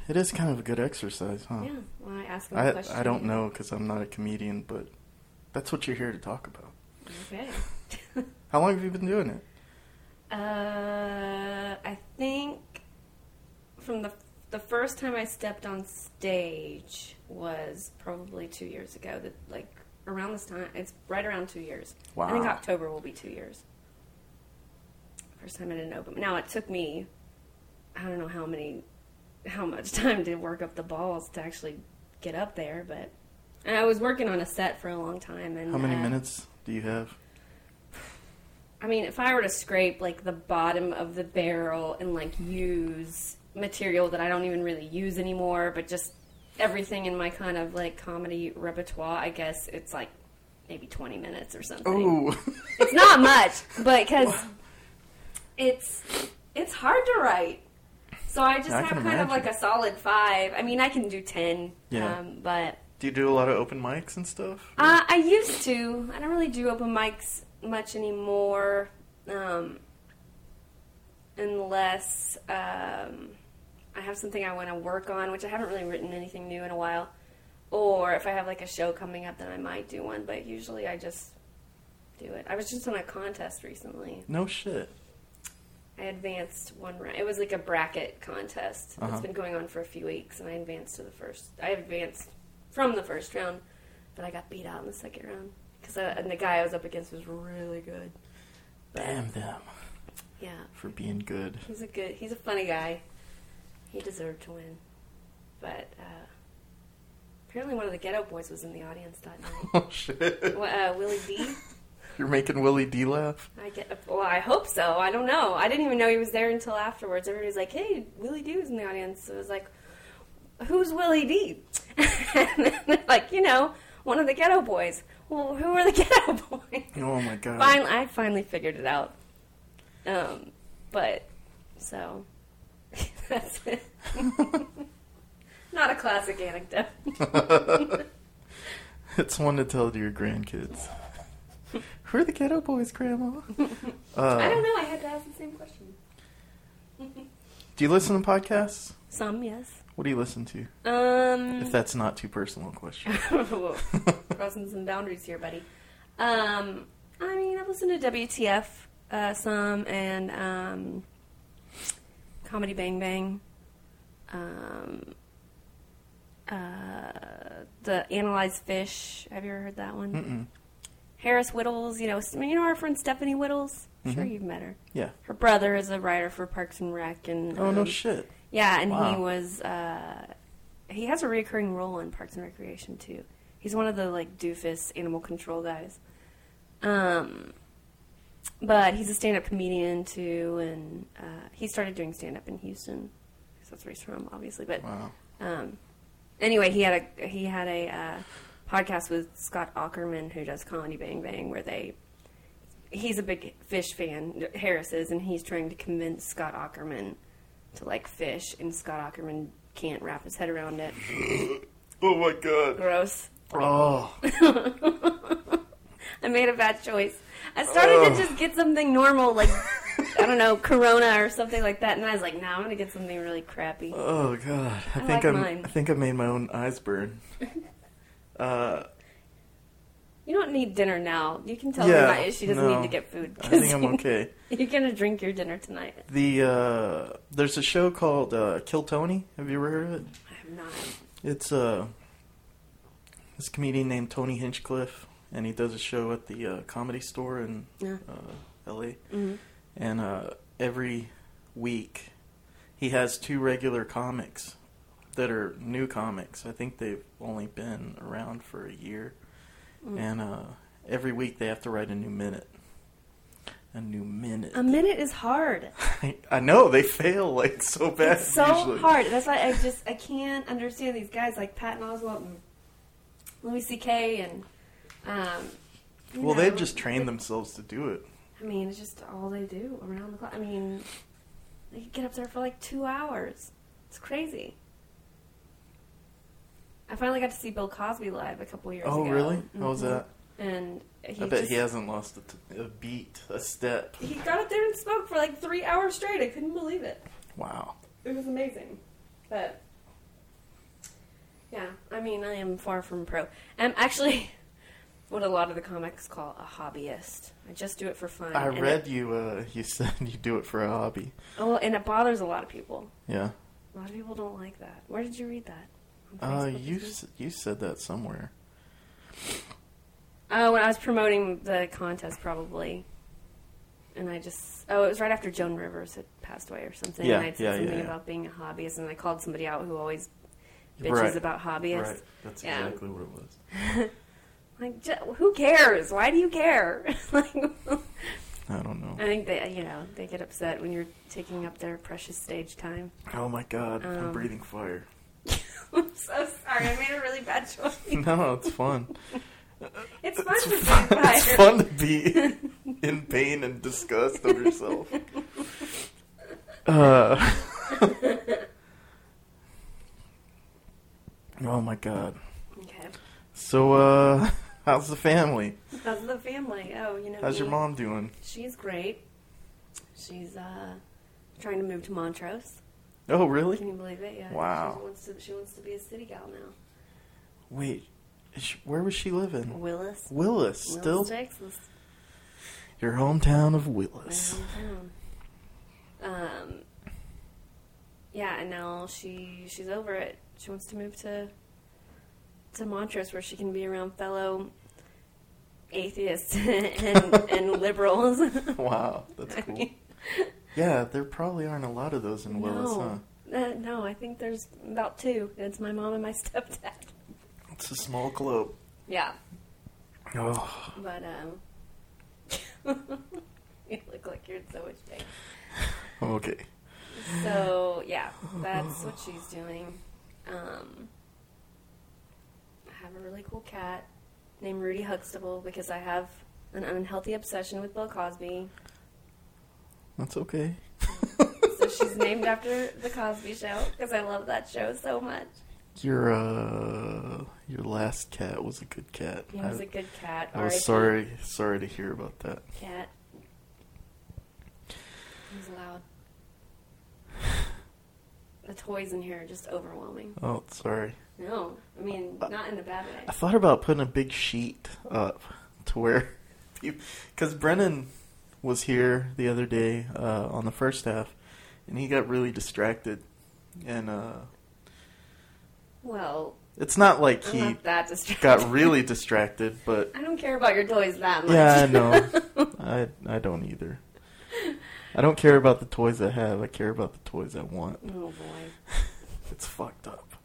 It is kind of a good exercise, huh? Yeah, when I ask them a I question. I don't know because I'm not a comedian, but that's what you're here to talk about. Okay. How long have you been doing it? Uh, I think from the the first time I stepped on stage was probably two years ago. That like around this time, it's right around two years. Wow. I think October will be two years. First time in didn't open. Now it took me, I don't know how many, how much time to work up the balls to actually get up there, but I was working on a set for a long time. And How many uh, minutes do you have? I mean, if I were to scrape like the bottom of the barrel and like use material that I don't even really use anymore, but just everything in my kind of like comedy repertoire, I guess it's like maybe 20 minutes or something. Oh, It's not much, but because it's it's hard to write. So I just I have can kind of like a solid five. I mean, I can do 10, Yeah. um, but do you do a lot of open mics and stuff? uh, I used to. I don't really do open mics much anymore, um, unless um, I have something I want to work on, which I haven't really written anything new in a while. Or if I have like a show coming up, then I might do one. But usually, I just do it. I was just on a contest recently. No shit. I advanced one round. It was like a bracket contest. Uh-huh. It's been going on for a few weeks, and I advanced to the first. I advanced from the first round, but I got beat out in the second round because and the guy I was up against was really good. But, Damn them Yeah, for being good. he's a good. He's a funny guy. He deserved to win, but uh, apparently one of the Geto Boys was in the audience that night. Oh shit! Well, uh, Willie D. You're making Willie D laugh. I get. Well, I hope so. I don't know. I didn't even know he was there until afterwards. Everybody's like, "Hey, Willie D was in the audience." So it was like, "Who's Willie D?" and then they're like, you know, one of the Geto Boys. Well, who are the Geto Boys? Oh my god. Finally, I finally figured it out. Um, but so that's it. Not a classic anecdote. it's one to tell to your grandkids. Who are the ghetto boys, Grandma? Uh, I don't know. I had to ask the same question. Do you listen to podcasts? Some, yes. What do you listen to? Um, If that's not too personal a question. crossing some boundaries here, buddy. Um, I mean, I've listened to WTF uh, some and um, Comedy Bang Bang. Um, uh, the Analyze Phish. Have you ever heard that one? Mm-mm. Harris Wittels. You know, you know our friend Stephanie Wittels. Sure, Mhm. you've met her. Yeah. Her brother is a writer for Parks and Rec, and Oh no um, shit. yeah, and he was uh, he has a recurring role in Parks and Recreation too. He's one of the like doofus animal control guys. Um, but he's a stand-up comedian too, and uh, he started doing stand-up in Houston. 'cause That's where he's from, obviously. But Wow. um, anyway, he had a he had a uh, podcast with Scott Aukerman, who does Comedy Bang Bang, where they he's a big Phish fan, Harris is, and he's trying to convince Scott Aukerman to like Phish, and Scott Aukerman can't wrap his head around it. Oh my god. Gross. Oh. I made a bad choice. I started Ugh. to just get something normal, like I don't know, Corona or something like that, and I was like, "No, I'm gonna get something really crappy." Oh god. I, I think like I'm. mine. I think I made my own eyes burn. uh, You don't need dinner now. You can tell Yeah, her not, she doesn't no. need to get food. I think I'm okay. You're gonna drink your dinner tonight. The uh, there's a show called uh, Kill Tony. Have you ever heard of it? I have not. It's uh, this comedian named Tony Hinchcliffe, and he does a show at the uh, Comedy Store in Yeah. uh, L.A. hmm And uh, every week, he has two regular comics that are new comics. I think they've only been around for a year, Mm. and uh, every week they have to write a new minute. A new minute. A minute is hard. I, I know they fail like so bad. It's so usually. hard. That's why I just I can't understand these guys like Patton Oswalt and Louis C.K. and um. Well, know, they've just trained themselves to do it. I mean, it's just all they do around the clock. I mean, they could get up there for like two hours. It's crazy. I finally got to see Bill Cosby live a couple years Oh, ago. really? How was Mhm. that? And he I bet just, he hasn't lost a, t- a beat, a step. he got up there and spoke for like three hours straight. I couldn't believe it. Wow. It was amazing. But yeah, I mean, I am far from pro. I'm actually what a lot of the comics call a hobbyist. I just do it for fun. I and read It, you. Uh, you said you do it for a hobby. oh, and it bothers a lot of people. Yeah. A lot of people don't like that. Where did you read that? Uh, you s- you said that somewhere. Oh, when I was promoting the contest, probably. And I just oh, it was right after Joan Rivers had passed away or something. Yeah, and I said yeah, yeah, something yeah. about being a hobbyist, and I called somebody out who always bitches Right. about hobbyists. Right. That's Yeah. exactly what it was. Like, who cares? Why do you care? like, I don't know. I think they, you know, they get upset when you're taking up their precious stage time. Oh my god, I'm Um, breathing fire. I'm so sorry. I made a really bad choice. No, it's fun. It's fun It's to fun, breathe fire. it's fun to be in pain and disgust of yourself. Uh, oh my god. Okay. So, uh, how's the family? How's the family? Oh, you know. How's your mom doing? She's great. She's uh, trying to move to Montrose. Oh, really? Can you believe it? Yeah. Wow. She wants to. She wants to be a city gal now. Wait, she, where was she living? Willis. Willis, still Texas. your hometown of Willis. My Willis. hometown. Um. Yeah, and now she she's over it. She wants to move to to Montrose, where she can be around fellow atheists and and liberals. Wow, that's I cool. mean, Yeah, there probably aren't a lot of those in Willis, huh? no, uh, no, I think there's about two. It's my mom and my stepdad. It's a small club. Yeah, Oh, but um, you look like you're in so much pain. okay. So yeah, that's what she's doing. Um, I have a really cool cat named Rudy Huxtable because I have an unhealthy obsession with Bill Cosby. That's okay. So she's named after the Cosby Show because I love that show so much. Your uh, your last cat was a good cat. He was I, a good cat. I was sorry sorry to hear about that. Cat. He was loud. The toys in here are just overwhelming. Oh, sorry. No, I mean not in a bad way. I thought about putting a big sheet up to where, because Brennan was here the other day uh, on the first half, and he got really distracted, and uh, Well, it's not like I'm he not that got really distracted, but I don't care about your toys that much. yeah, I know. I I don't either. I don't care about the toys I have. I care about the toys I want. oh boy. It's fucked up.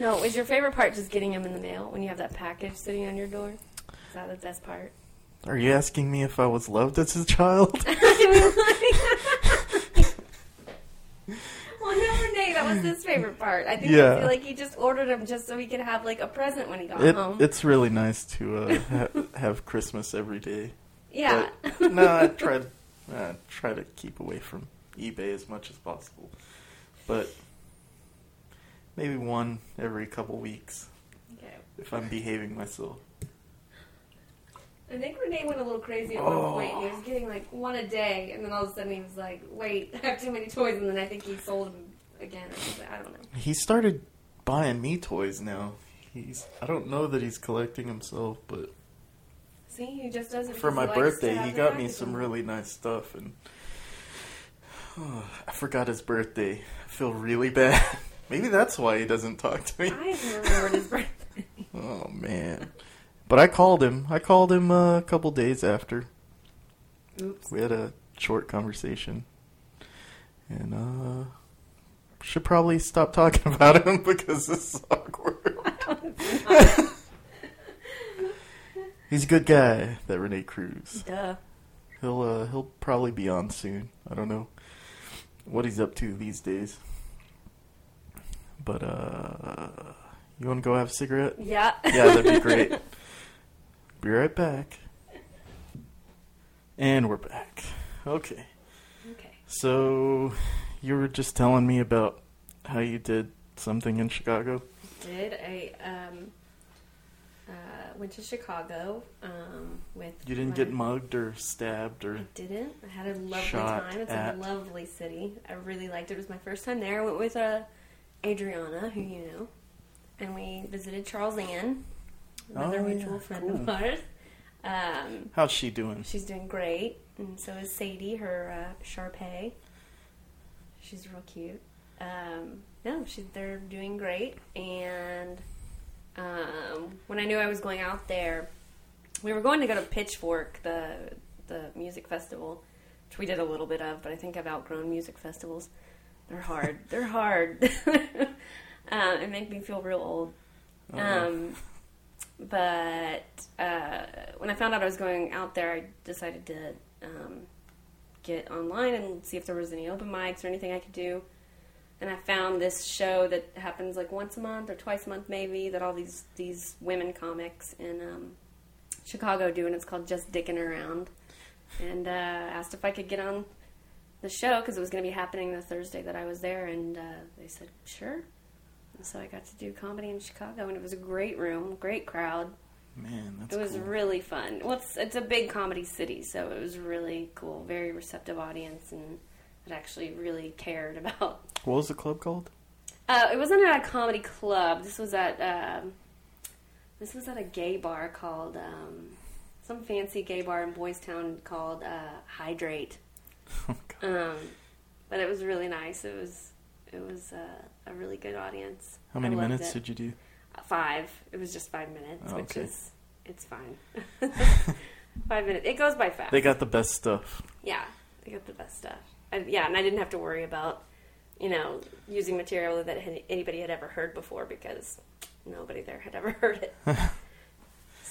No, is your favorite part just getting them in the mail when you have that package sitting on your door? Is that the best part? Are you asking me if I was loved as a child? well, no, Renee, that was his favorite part. I think Yeah. I like he just ordered them just so he could have like a present when he got It, home. it's really nice to uh, ha- have Christmas every day. yeah. But, no, I try to uh, try to keep away from eBay as much as possible, but maybe one every couple weeks okay. if I'm behaving myself. I think Renee went a little crazy at Oh. one point. He was getting like one a day, and then all of a sudden he was like, "Wait, I have too many toys," and then I think he sold them again. I don't know. He started buying me toys now. He's I don't know that he's collecting himself, but See, he just does it for my he likes to birthday he got me some really nice stuff and I forgot his birthday. I feel really bad. Maybe that's why he doesn't talk to me. I remembered his birthday. Oh man. But I called him. I called him uh, a couple days after. Oops. We had a short conversation. And uh should probably stop talking about him because this is awkward. He's a good guy, that Renee Cruz. Duh. He'll uh he'll probably be on soon. I don't know what he's up to these days. But uh you wanna go have a cigarette? Yeah. Yeah, that'd be great. Be right back. And we're back. Okay. okay. So you were just telling me about how you did something in Chicago. Did I um uh went to Chicago um with You didn't my- get mugged or stabbed or I didn't. I had a lovely time. It's at. a lovely city. I really liked it. It was my first time there. I went with uh, Adriana, who you know, and we visited Charles Ann, another Oh, mutual yeah, friend cool. of ours. Um, how's she doing? she's doing great, and so is Sadie, her uh, Shar-Pei. She's real cute. Um, no, she, they're doing great. And um, when I knew I was going out there, we were going to go to Pitchfork, the the music festival, which we did a little bit of, but I think I've outgrown music festivals. They're hard. They're hard. uh, it make me feel real old. Uh-oh. Um, but uh, when I found out I was going out there, I decided to um, get online and see if there was any open mics or anything I could do. And I found this show that happens like once a month or twice a month, maybe, that all these these women comics in um, Chicago do, and it's called Just Dicking Around. And uh, asked if I could get on the show because it was going to be happening the Thursday that I was there, and uh, they said sure. And so I got to do comedy in Chicago, and it was a great room, great crowd. Man, that's it was cool. really fun. Well, it's, it's a big comedy city, so it was really cool. Very receptive audience, and it actually really cared about. What was the club called? Uh, it wasn't at a comedy club. This was at um, this was at a gay bar called um, some fancy gay bar in Boys Town called uh, Hydrate. Oh, Um, but it was really nice. It was it was uh, a really good audience. How many minutes it. did you do? Uh, Five. It was just five minutes, Oh, which okay. is it's fine. five minutes. It goes by fast. They got the best stuff. yeah, they got the best stuff. I, yeah, and I didn't have to worry about you know using material that anybody had ever heard before because nobody there had ever heard it.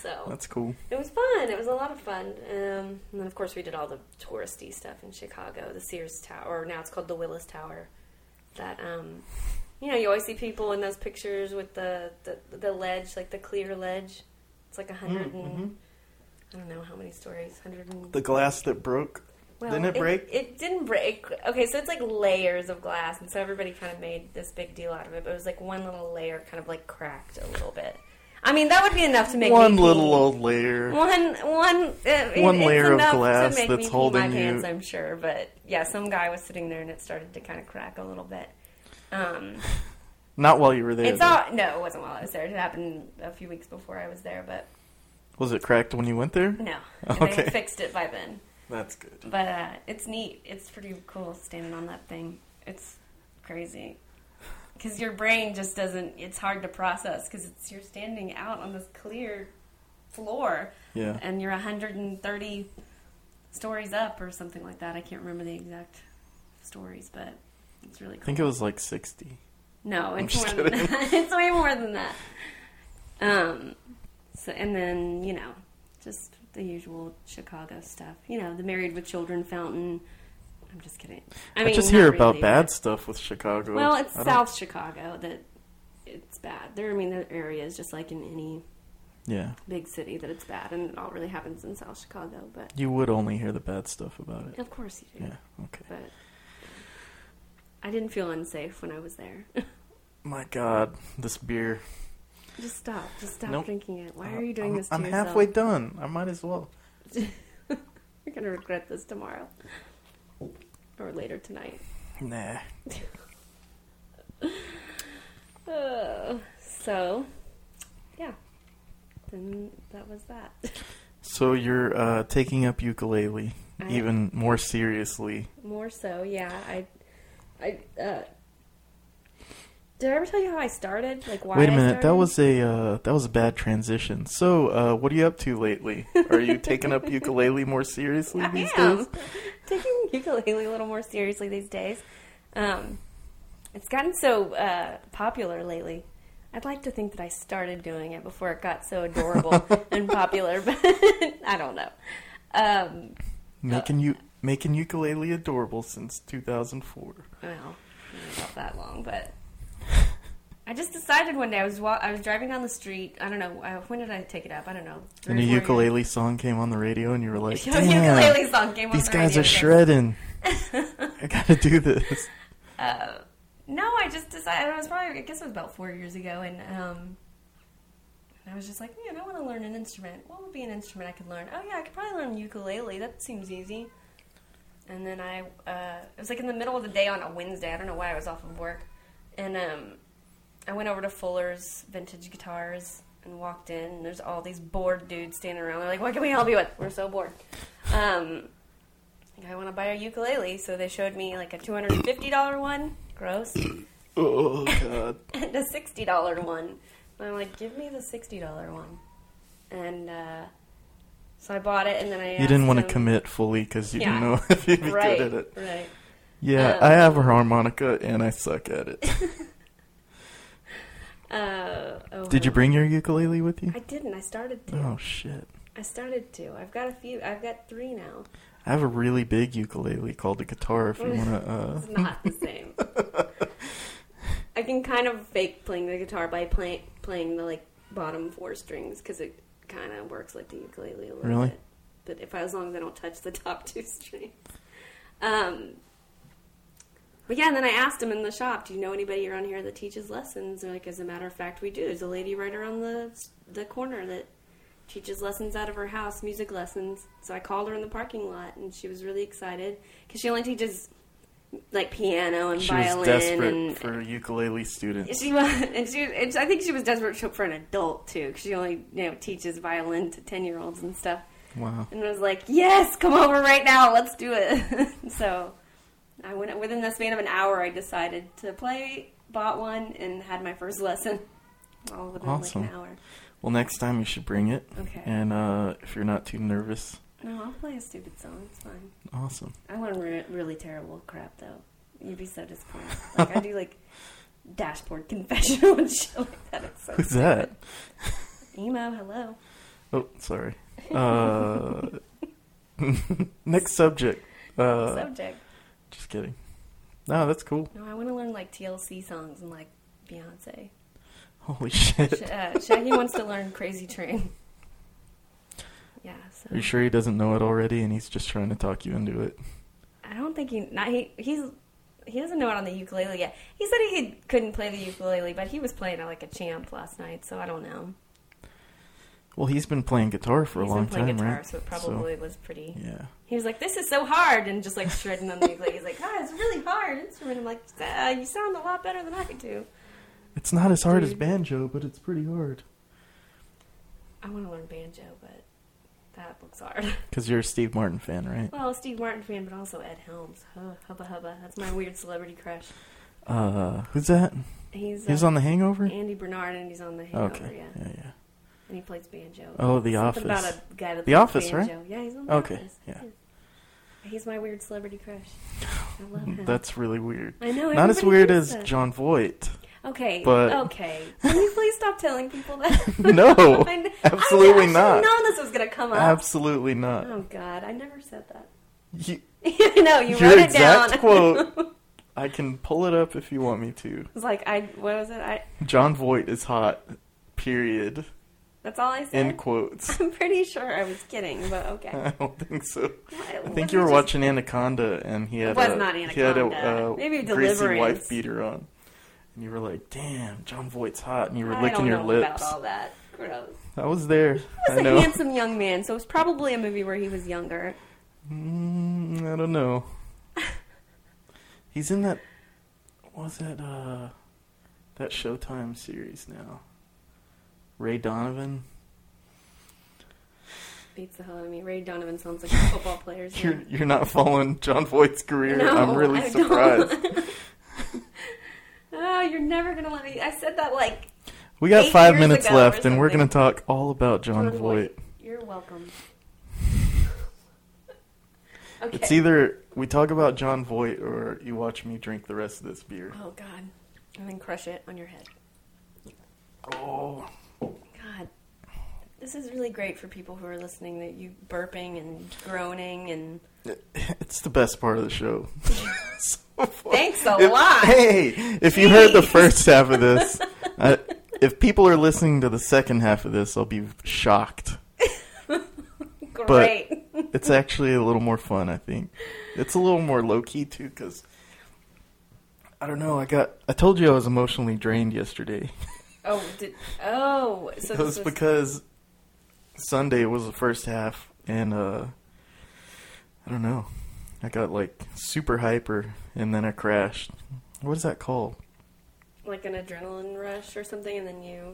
so That's cool. it was fun. It was a lot of fun. Um, and then, of course, we did all the touristy stuff in Chicago. The Sears Tower, or now it's called the Willis Tower. That um, you know, you always see people in those pictures with the the, the ledge, like the clear ledge. It's like a 100 and Mhm. I don't know how many stories. Hundred and The glass that broke. well, Didn't it break? It, didn't break. Okay, so it's like layers of glass, and so everybody kind of made this big deal out of it. But it was like one little layer kind of like cracked a little bit. I mean, that would be enough to make One me pee. little old layer. One, one, uh, it- One it's layer of glass to make that's me pee holding my you- pants, I'm sure. But yeah, some guy was sitting there and it started to kind of crack a little bit. Um, Not while you were there. it's though. all no, it wasn't while I was there. It happened a few weeks before I was there, but Was it cracked when you went there? no, Okay. they fixed it by then. That's good. But uh, it's neat. It's pretty cool standing on that thing. It's crazy because your brain just doesn't. It's hard to process because it's you're standing out on this clear floor Yeah. and you're 130 stories up or something like that. I can't remember the exact stories, but it's really cool. I think it was like 60. No, it's more than that. it's way more than that. Um, so and then you know, just the usual Chicago stuff. You know, the Married with Children fountain. I'm just kidding. I, I, mean, just hear about really, bad but- stuff with Chicago. Well, it's I don't- South Chicago that it's bad. There, I mean, there are areas just like in any Yeah. big city that it's bad, and it all really happens in South Chicago. But You would only hear the bad stuff about it. of course you do. Yeah. Okay. But I didn't feel unsafe when I was there. My God, this beer. just stop. Just stop Nope. drinking it. Why are Uh, you doing I'm, this to I'm yourself? halfway done. I might as well. You're gonna regret this tomorrow. Or later tonight. Nah. Uh, so, yeah. Then that was that. So you're uh, taking up ukulele I- even more seriously. More so, yeah. I, I, uh, did I ever tell you how I started? Like why? Wait a minute, that was a uh, that was a bad transition. So, uh, what are you up to lately? Are you taking up ukulele more seriously I these am days? taking ukulele a little more seriously these days. Um, it's gotten so uh, popular lately. I'd like to think that I started doing it before it got so adorable and popular, but I don't know. Um, Making you making ukulele adorable since 2004. well, not that long, but I just decided one day I was wa- I was driving down the street. I don't know uh, when did I take it up. I don't know. And a ukulele song came on the radio, and you were like, years. "Damn, ukulele song came on these the guys are shredding. I gotta do this." Uh, no, I just decided. I was probably, I guess it was about four years ago, and um, I was just like, man, I want to learn an instrument. What would be an instrument I could learn? Oh yeah, I could probably learn ukulele. That seems easy. And then I, uh, it was like in the middle of the day on a Wednesday. I don't know why I was off of work, and um, I went over to Fuller's Vintage Guitars and walked in. And there's all these bored dudes standing around. They're like, "What can we help you with? We're so bored." Um, I want to buy a ukulele, so they showed me like a two hundred and fifty dollar one, gross, Oh God! and a sixty dollar one. And I'm like, give me the sixty dollar one, and uh, so I bought it, and then I You didn't want to commit fully because you Yeah. didn't know if you'd be right, good at it. right. Yeah, Um, I have a harmonica and I suck at it. Uh, oh, Did you bring your ukulele with you? I didn't. I started to. Oh shit! I started to. I've got a few. I've got three now. I have a really big ukulele called a guitar. If you want to, uh, It's not the same. I can kind of fake playing the guitar by play, playing the like bottom four strings because it kind of works like the ukulele a little Really? bit. But if I, as long as I don't touch the top two strings. Um, but yeah, and then I asked him in the shop, "Do you know anybody around here that teaches lessons?" They're like, "As a matter of fact, we do. There's a lady right around the the corner that teaches lessons out of her house, music lessons." So I called her in the parking lot, and she was really excited because she only teaches like piano and she was desperate and for ukulele students. she was, and she, and I think she was desperate for an adult too, because she only you know teaches violin to ten year olds and stuff. Wow. And I was like, "Yes, come over right now, let's do it." so I went within the span of an hour. I decided to play, bought one, and had my first lesson. All within Awesome. like an hour. Well, next time you should bring it, Okay. and uh, if you're not too nervous, No, I'll play a stupid song. It's fine. awesome. I learn re- really terrible crap though. You'd be so disappointed. Like I do like dashboard confessional and shit like that. It's so Who's stupid. that? Emo, hello. Oh, sorry. Uh, next subject. Uh, Subject. Just kidding. No, that's cool. No, I want to learn like TLC songs and like Beyonce. Holy Sh- shit. uh, Shaggy wants to learn Crazy Train. Yeah, so Are you sure he doesn't know it already, and he's just trying to talk you into it? I don't think he not he he's he doesn't know it on the ukulele yet. He said he couldn't play the ukulele, but he was playing it like a champ last night, so I don't know. Well, he's been playing guitar for He's a long been playing time, guitar, right? so it probably was pretty. yeah. He was like, "This is so hard," and just like shredding on the ukulele. He's like, "Ah, it's really hard instrument." I'm like, uh, "You sound a lot better than I could do." It's not as hard as banjo, but it's pretty hard. I want to learn banjo, but that looks hard. Because you're a Steve Martin fan, right? well, Steve Martin fan, but also Ed Helms. Huh, hubba hubba. That's my weird celebrity crush. Uh, who's that? He's He's uh, on The Hangover? Andy Bernard, and he's on the Hangover. Okay. Yeah. Yeah, yeah. And he plays banjo. Oh, The Something Office. about a guy that The plays Office, right? banjo. Yeah, he's on The Okay, Office. yeah. He's my weird celebrity crush. I love mm, him. That's really weird. I know. Not as weird as that. Jon Voight. Okay, but- okay. Can you please stop telling people that? No, I absolutely I not. know this was gonna come up. Absolutely not. Oh God, I never said that. You, know you your wrote it exact down. quote. I can pull it up if you want me to. It's like I. What was it? I. Jon Voight is hot. Period. That's all I said. End quotes. I'm pretty sure I was kidding, but okay. I don't think so. I I think you were watching Anaconda, and he had a, not he had a, Anaconda. uh, Maybe greasy wife beater on, and you were like, "Damn, Jon Voight's hot," and you were I licking don't your know lips. about all that. Gross. I was there. He was a know. handsome young man, so it was probably a movie where he was younger. Mm, I don't know. He's in that. Was that uh, that Showtime series now? Ray Donovan. Beats the hell out of me. Ray Donovan sounds like a football player's You're name. you're not following Jon Voight's career. No, I'm really I surprised. oh, you're never gonna let me. I said that like We got five minutes left, and we're going to talk all about John, Jon Voight. You're welcome. okay. It's either we talk about Jon Voight or you watch me drink the rest of this beer. Oh God, and then crush it on your head. Oh, this is really great for people who are listening. That you burping and groaning and it's the best part of the show. So thanks a If- lot. Hey, if you heard the first half of this, I, if people are listening to the second half of this, I'll be shocked. Great. It's actually a little more fun, I think. It's a little more low key too, because I don't know. I got. I told you I was emotionally drained yesterday. oh, did, oh, so it was was because Sunday was the first half, and uh, I don't know. I got like super hyper, and then I crashed. What is that called? like an adrenaline rush or something, and then you.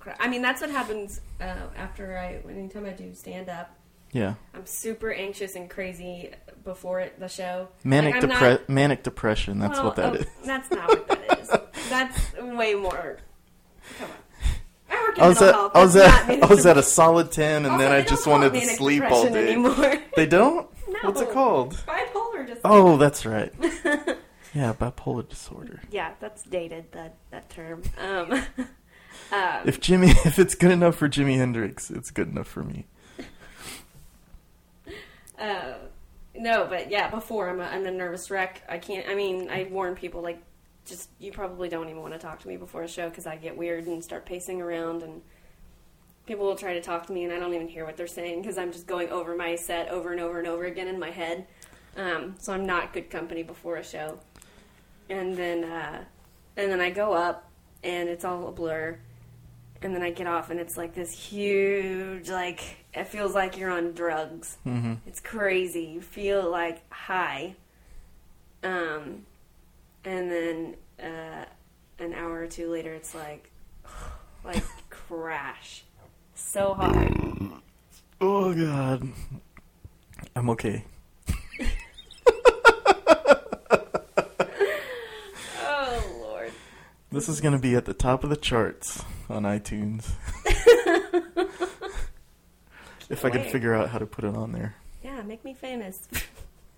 cra- I mean, that's what happens uh, after I. Anytime I do stand up, Yeah, I'm super anxious and crazy before it, the show. manic Like, I'm depre- not- manic depression. That's Well, what that oh, is. That's not what that is. That's way more. Come on. I work in I was mental at health. I was at I was at a solid ten, and Also, then I just wanted to sleep all day. Anymore. They don't. No. What's it called? Bipolar disorder. Oh, that's right. yeah, bipolar disorder. Yeah, that's dated. That that term. Um, um, If Jimmy, if it's good enough for Jimi Hendrix, it's good enough for me. Uh, no, but yeah, before I'm a, I'm a nervous wreck. I can't. I mean, I warn people like, just you probably don't even want to talk to me before a show because I get weird and start pacing around, and people will try to talk to me, and I don't even hear what they're saying because I'm just going over my set over and over and over again in my head. Um, so I'm not good company before a show, and then uh, and then I go up, and it's all a blur. And then I get off, and it's like this huge, like it feels like you're on drugs. hmm It's crazy. You feel like high. Um, and then uh, an hour or two later, it's like, like crash, so hard. Oh God, I'm okay. Oh lord. This is gonna be at the top of the charts on iTunes. if I could figure out how to put it on there. Yeah, make me famous.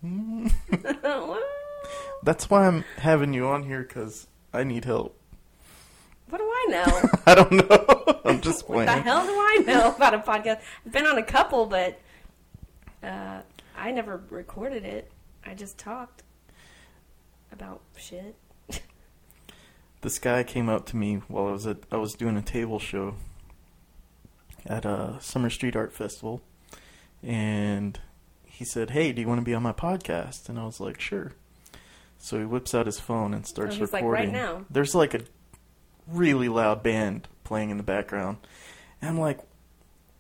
That's why I'm having you on here because I need help. What do I know? I don't know. I'm just playing. what the hell do I know about a podcast? I've been on a couple, but uh, I never recorded it. I just talked about shit. This guy came up to me while I was at I was doing a table show at a Summer Street Art Festival, and he said, "Hey, do you want to be on my podcast?" And I was like, "Sure." So he whips out his phone and starts Oh, he's like, recording. "Right now." There's like a really loud band playing in the background, and I'm like,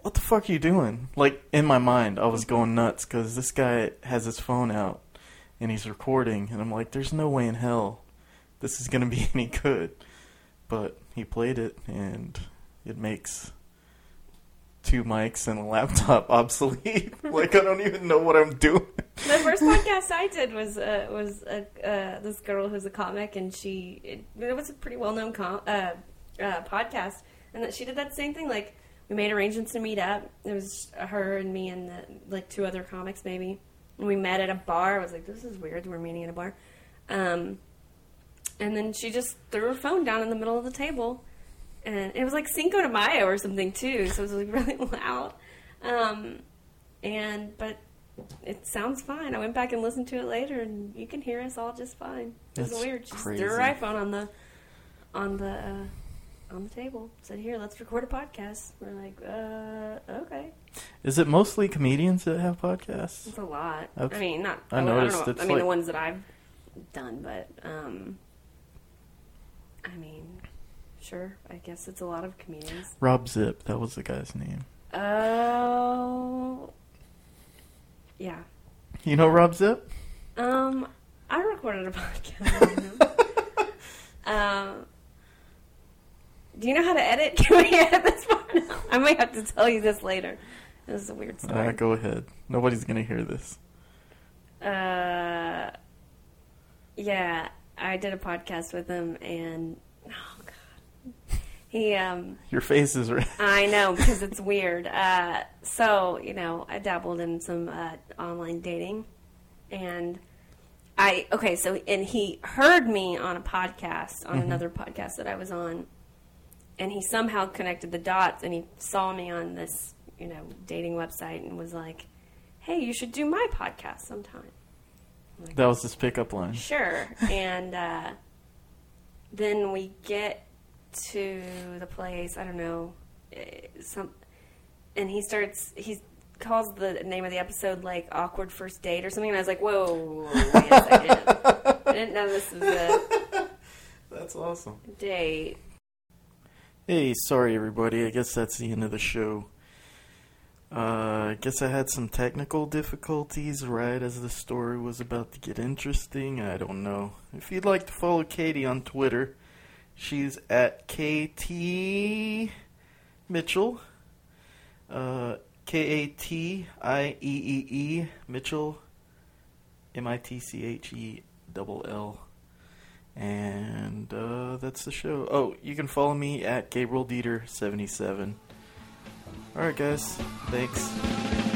what the fuck are you doing? Like in my mind, I was mm-hmm. going nuts because this guy has his phone out and he's recording, and I'm like, there's no way in hell this is gonna be any good. But he played it, and it makes two mics and a laptop obsolete. like I don't even know what I'm doing. The first podcast I did was uh, was uh, uh, this girl who's a comic, and she it, it was a pretty well known com- uh, uh, podcast, and that she did that same thing. Like we made arrangements to meet up. It was her and me and the, like two other comics maybe. And we met at a bar. I was like, this is weird. We're meeting at a bar. Um, and then she just threw her phone down in the middle of the table, and it was like Cinco de Mayo or something too. So it was like really loud. Um, and but it sounds fine. I went back and listened to it later, and you can hear us all just fine. It was That's weird. She just crazy. threw her iPhone on the on the uh, on the table. Said, "Here, let's record a podcast." We're like, "Uh, okay." Is it mostly comedians that have podcasts? It's a lot. Okay. I mean, not. I I, don't noticed know. I mean, the ones that I've done, but um, I mean, sure. I guess it's a lot of comedians. Rob Zip, that was the guy's name. Oh, yeah. You know Rob Zip? Um, I recorded a podcast. um, do you know how to edit? Can we edit this part? out? I might have to tell you this later. This is a weird story. Uh, go ahead. Nobody's gonna hear this. Uh, yeah, I did a podcast with him, and he um, Your face is red. I know because it's weird. Uh, so you know, I dabbled in some uh, online dating, and I okay. So and he heard me on a podcast on another podcast that I was on, and he somehow connected the dots, and he saw me on this you know dating website, and was like, "Hey, you should do my podcast sometime." Like, That was his pickup line. Sure. and uh, then we get to the place. I don't know eh, some, and he starts. He calls the name of the episode like "awkward first date" or something. And I was like, "Whoa, wait a second! I didn't know this was a That's awesome. date." Hey, sorry everybody. I guess that's the end of the show. Uh, I guess I had some technical difficulties right as the story was about to get interesting. I don't know. If you'd like to follow Katie on Twitter, she's at KT Mitchell. Uh, K A T I E E E Mitchell. M I T C H E double L. And uh, that's the show. Oh, you can follow me at Gabriel Dieter77. Alright, guys. Thanks.